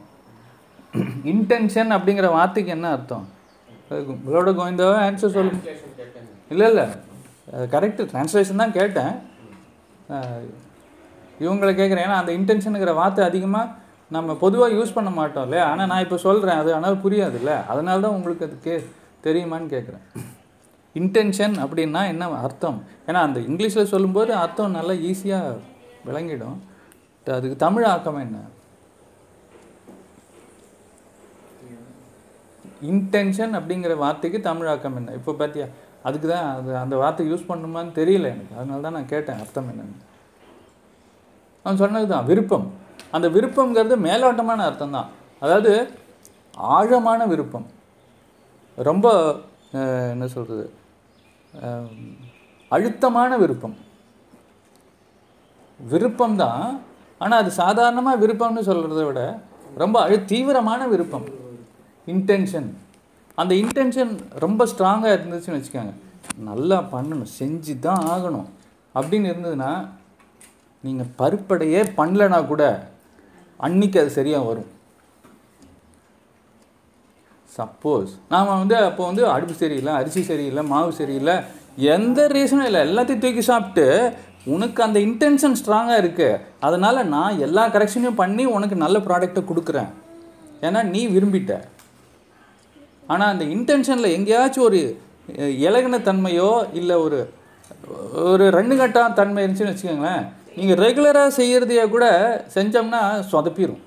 இன்டென்ஷன் அப்படிங்கிற வார்த்தைக்கு என்ன அர்த்தம்? உங்களோட கோவிந்தாவே ஆன்சர் சொல்லு. இல்லை இல்லை. கரெக்டு ட்ரான்ஸ்லேஷன் தான் கேட்டேன். இவங்களை கேட்குறேன் ஏன்னா அந்த இன்டென்ஷனுங்கிற வார்த்தை அதிகமாக நம்ம பொதுவாக யூஸ் பண்ண மாட்டோம் இல்லையா? ஆனால் நான் இப்போ சொல்கிறேன் அது ஆனால் புரியாதுல்ல. அதனால தான் உங்களுக்கு அது கே தெரியுமான்னு கேட்குறேன் இன்டென்ஷன் அப்படின்னா என்ன அர்த்தம்? ஏன்னா அந்த இங்கிலீஷில் சொல்லும்போது அர்த்தம் நல்லா ஈஸியாக விளங்கிடும். அதுக்கு தமிழ் ஆக்கம் என்ன? இன்டென்ஷன் அப்படிங்கிற வார்த்தைக்கு தமிழ் ஆக்கம் என்ன? இப்போ பார்த்தியா அதுக்கு தான் அது அந்த வார்த்தை யூஸ் பண்ணுமான்னு தெரியல எனக்கு. அதனால தான் நான் கேட்டேன் அர்த்தம் என்னன்னு. அவன் சொன்னது தான் விருப்பம். அந்த விருப்பங்கிறது மேலோட்டமான அர்த்தம் தான் அதாவது ஆழமான விருப்பம். ரொம்ப என்ன சொல்கிறது அழுத்தமான விருப்பம். விருப்பம் தான் ஆனால் அது சாதாரணமாக விருப்பம்னு சொல்கிறத விட ரொம்ப அழு தீவிரமான விருப்பம். இன்டென்ஷன் அந்த இன்டென்ஷன் ரொம்ப ஸ்ட்ராங்காக இருந்துச்சுன்னு வச்சுக்கோங்க. நல்லா பண்ணணும் செஞ்சு தான் ஆகணும். அப்படின்னு இருந்ததுன்னா நீங்கள் பருப்படையே பண்ணலைன்னா கூட அன்னைக்கு அது சரியாக வரும். சப்போஸ் நாம் வந்து அப்போ வந்து அடுப்பு சரியில்லை அரிசி சரியில்லை மாவு சரியில்லை எந்த ரீசனும் இல்லை. எல்லாத்தையும் தூக்கி சாப்பிட்டு உனக்கு அந்த இன்டென்ஷன் ஸ்ட்ராங்காக இருக்குது அதனால் நான் எல்லா கரெக்ஷனையும் பண்ணி உனக்கு நல்ல ப்ராடக்டை கொடுக்குறேன். ஏன்னா நீ விரும்பிட்ட. ஆனால் அந்த இன்டென்ஷனில் எங்கேயாச்சும் ஒரு இலகின தன்மையோ இல்லை ஒரு ஒரு ரெண்டு கட்டா தன்மை இருந்துச்சுன்னு வச்சுக்கோங்களேன். நீங்கள் ரெகுலராக செய்கிறதையே கூட செஞ்சோம்னா சொதப்பிடும்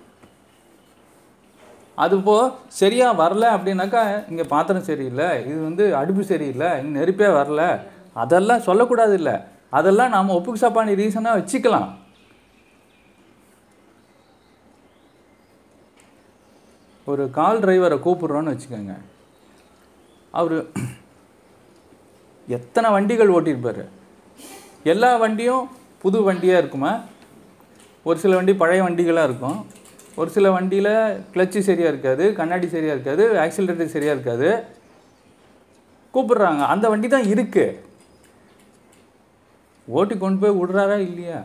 அதுப்போ சரியாக வரல அப்படின்னாக்கா இங்கே பாத்திரம் சரியில்லை இது வந்து அடுப்பு சரியில்லை இங்கே நெருப்பே வரல அதெல்லாம் சொல்லக்கூடாது இல்லை. அதெல்லாம் நாம் ஒப்புக்கு சாப்பாணி ரீசனாக வச்சுக்கலாம். ஒரு கால் டிரைவரை கூப்பிட்றோன்னு வச்சுக்கோங்க. அவர் எத்தனை வண்டிகள் ஓட்டியிருப்பார்? எல்லா வண்டியும் புது வண்டியாக இருக்குமா? ஒரு சில வண்டி பழைய வண்டிகளாக இருக்கும். ஒரு சில வண்டியில் கிளச்சு சரியாக இருக்காது கண்ணாடி சரியாக இருக்காது ஆக்சிலேட்டர் சரியாக இருக்காது. கூப்பிடுறாங்க. அந்த வண்டி தான் இருக்குது ஓட்டி கொண்டு போய் விடுறாரா இல்லையா?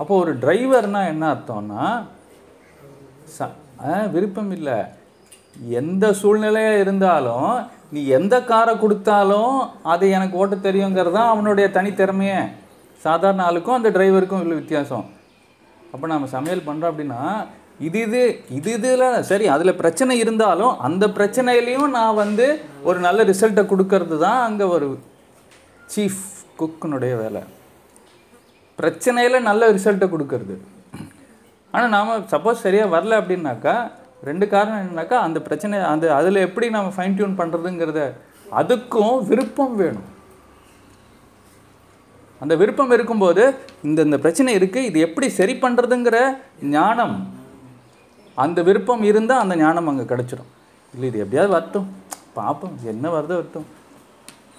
அப்போ ஒரு டிரைவர்னா என்ன அர்த்தம்னா ச ஆ, விருப்பம் இல்லை. எந்த சூழ்நிலையாக இருந்தாலும் நீ எந்த காரை கொடுத்தாலும் அது எனக்கு ஓட்ட தெரியுங்கிறது தான் அவனுடைய தனித்திறமையே. சாதாரண ஆளுக்கும் அந்த டிரைவருக்கும் உள்ள வித்தியாசம். அப்போ நம்ம சமையல் பண்ணுறோம் அப்படின்னா இது இது இது இதில் சரி அதில் பிரச்சனை இருந்தாலும் அந்த பிரச்சனையிலையும் நான் வந்து ஒரு நல்ல ரிசல்ட்டை கொடுக்கறது தான் அங்கே ஒரு சீஃப் குக்கினுடைய வேலை. பிரச்சனையில் நல்ல ரிசல்ட்டை கொடுக்கறது. ஆனால் நாம் சப்போஸ் சரியாக வரல அப்படின்னாக்கா ரெண்டு காரணம் என்னன்னாக்கா அந்த பிரச்சனை அந்த அதில் எப்படி நம்ம ஃபைன் டியூன் பண்ணுறதுங்கிறத அதுக்கும் விருப்பம் வேணும். அந்த விருப்பம் இருக்கும்போது இந்த இந்த பிரச்சனை இருக்குது இது எப்படி சரி பண்ணுறதுங்கிற ஞானம் அந்த விருப்பம் இருந்தால் அந்த ஞானம் அங்கே கிடச்சிடும் இல்லை இது எப்படியாவது வரட்டும். பார்ப்போம் என்ன வருதோ வரட்டும்.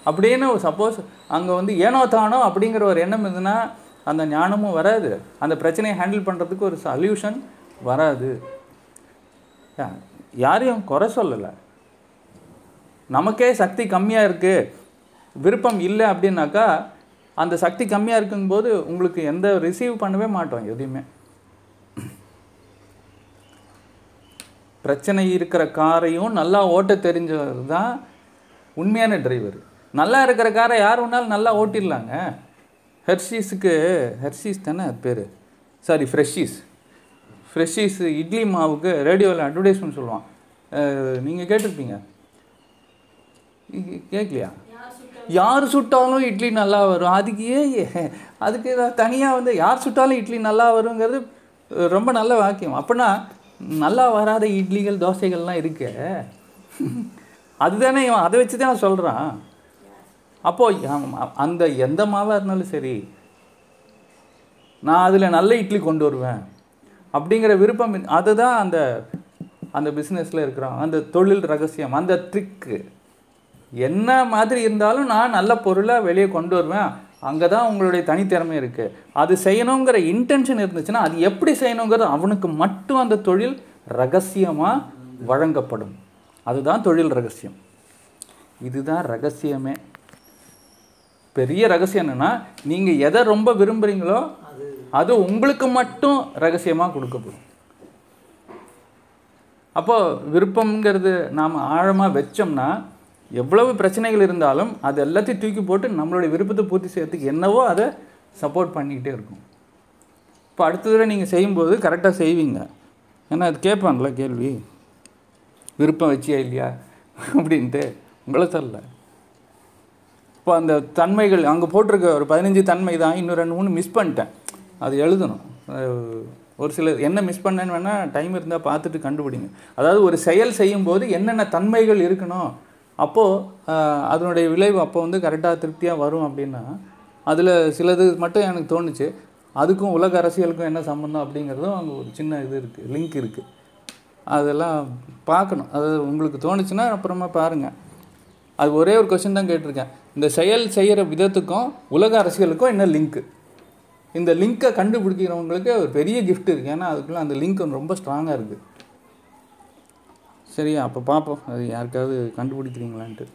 அப்படின்னு சப்போஸ் அங்கே வந்து ஏனோ தானோ அப்படிங்கிற ஒரு எண்ணம் இருந்ததுன்னா அந்த ஞானமும் வராது. அந்த பிரச்சனையை ஹேண்டில் பண்ணுறதுக்கு ஒரு சொல்யூஷன் வராது. யாரையும் குறை சொல்லலை. நமக்கே சக்தி கம்மியாக இருக்குது விருப்பம் இல்லை அப்படின்னாக்கா அந்த சக்தி கம்மியாக இருக்கும்போது உங்களுக்கு எந்த ரிசீவ் பண்ணவே மாட்டோம் எதையுமே. பிரச்சனை இருக்கிற காரையும் நல்லா ஓட்ட தெரிஞ்சவர் தான் உண்மையான டிரைவர் நல்லா இருக்கிற காரை யார் வேணாலும் நல்லா ஓட்டிடலாங்க. ஹெர்ஷீஸுக்கு ஹெர்ஷீஸ் தானே அது பேர்? சாரி ஃப்ரெஷ்ஷீஸ் ஃப்ரெஷ்ஷீஸ் இட்லி மாவுக்கு ரேடியோவில் அட்வர்டைஸ்மெண்ட் சொல்லுவான். நீங்கள் கேட்டிருப்பீங்க. கேட்கலையா யார் சுட்டாலும் இட்லி நல்லா வரும். அதுக்கு ஏன் அதுக்கு தனியாக வந்து யார் சுட்டாலும் இட்லி நல்லா வருங்கிறது ரொம்ப நல்ல வாக்கியம். அப்படின்னா நல்லா வராத இட்லிகள் தோசைகள்லாம் இருக்கு. அதுதானே இவன் அதை வச்சு தான் சொல்கிறான் அப்போது அந்த எந்த மாவாக இருந்தாலும் சரி நான் அதில் நல்ல இட்லி கொண்டு வருவேன். அப்படிங்கிற விருப்பம் அதுதான் அந்த அந்த பிஸ்னஸில் இருக்கிறோம் அந்த தொழில் ரகசியம் அந்த ட்ரிக்கு என்ன மாதிரி இருந்தாலும் நான் நல்ல பொருளை வெளியே கொண்டு வருவேன். அங்கே தான் உங்களுடைய தனித்திறமை இருக்குது அது செய்யணுங்கிற இன்டென்ஷன் இருந்துச்சுன்னா அது எப்படி செய்யணுங்கிறது அவனுக்கு மட்டும் அந்த தொழில் ரகசியமாக வழங்கப்படும். அதுதான் தொழில் ரகசியம். இதுதான் ரகசியமே. பெரிய ரகசியம் என்னன்னா நீங்கள் எதை ரொம்ப விரும்புகிறீங்களோ அது உங்களுக்கு மட்டும் ரகசியமாக கொடுக்கப்படும். அப்போது விருப்பம்ங்கிறது நாம் ஆழமாக வச்சோம்னா எவ்வளவு பிரச்சனைகள் இருந்தாலும் அது எல்லாத்தையும் தூக்கி போட்டு நம்மளுடைய விருப்பத்தை பூர்த்தி செய்யறதுக்கு என்னவோ அதை சப்போர்ட் பண்ணிக்கிட்டே இருக்கும். இப்போ அடுத்த தடவை நீங்கள் செய்யும்போது கரெக்டாக செய்வீங்க. ஏன்னா அது கேட்பான்ல கேள்வி. விருப்பம் வச்சியா இல்லையா? அப்படின்ட்டு. உங்களை சொல்லல இப்போ அந்த தன்மைகள் அங்கே போட்டிருக்க ஒரு பதினஞ்சு தன்மை தான் இன்னும் ரெண்டு மூணு மிஸ் பண்ணிட்டேன். அது எழுதணும். ஒரு சில என்ன மிஸ் பண்ணேன்னு வேணால் டைம் இருந்தால் பார்த்துட்டு கண்டுபிடிங்க. அதாவது ஒரு செயல் செய்யும்போது என்னென்ன தன்மைகள் இருக்கணும்? அப்போது அதனுடைய விளைவு அப்போ வந்து கரெக்டாக திருப்தியாக வரும் அப்படின்னா அதில் சிலது மட்டும் எனக்கு தோணுச்சு. அதுக்கும் உலக அரசியலுக்கும் என்ன சம்மந்தம் அப்படிங்கிறதும் அங்கே ஒரு சின்ன இது இருக்குது லிங்க் இருக்குது அதெல்லாம் பார்க்கணும். அது உங்களுக்கு தோணுச்சுன்னா அப்புறமா பாருங்கள் அது ஒரே ஒரு கொஸ்டின் தான் கேட்டிருக்கேன். இந்த செயல் செய்கிற விதத்துக்கும் உலக அரசியலுக்கும் என்ன லிங்க்கு இந்த லிங்க்கை கண்டுபிடிக்கிறவங்களுக்கு ஒரு பெரிய கிஃப்ட் இருக்குது ஏன்னா அதுக்குள்ள அந்த லிங்க் ரொம்ப ஸ்ட்ராங்காக இருக்குது சரியா? அப்போ பார்ப்போம் அது யாருக்காவது கண்டுபிடிக்கிறீங்களான்ட்டு.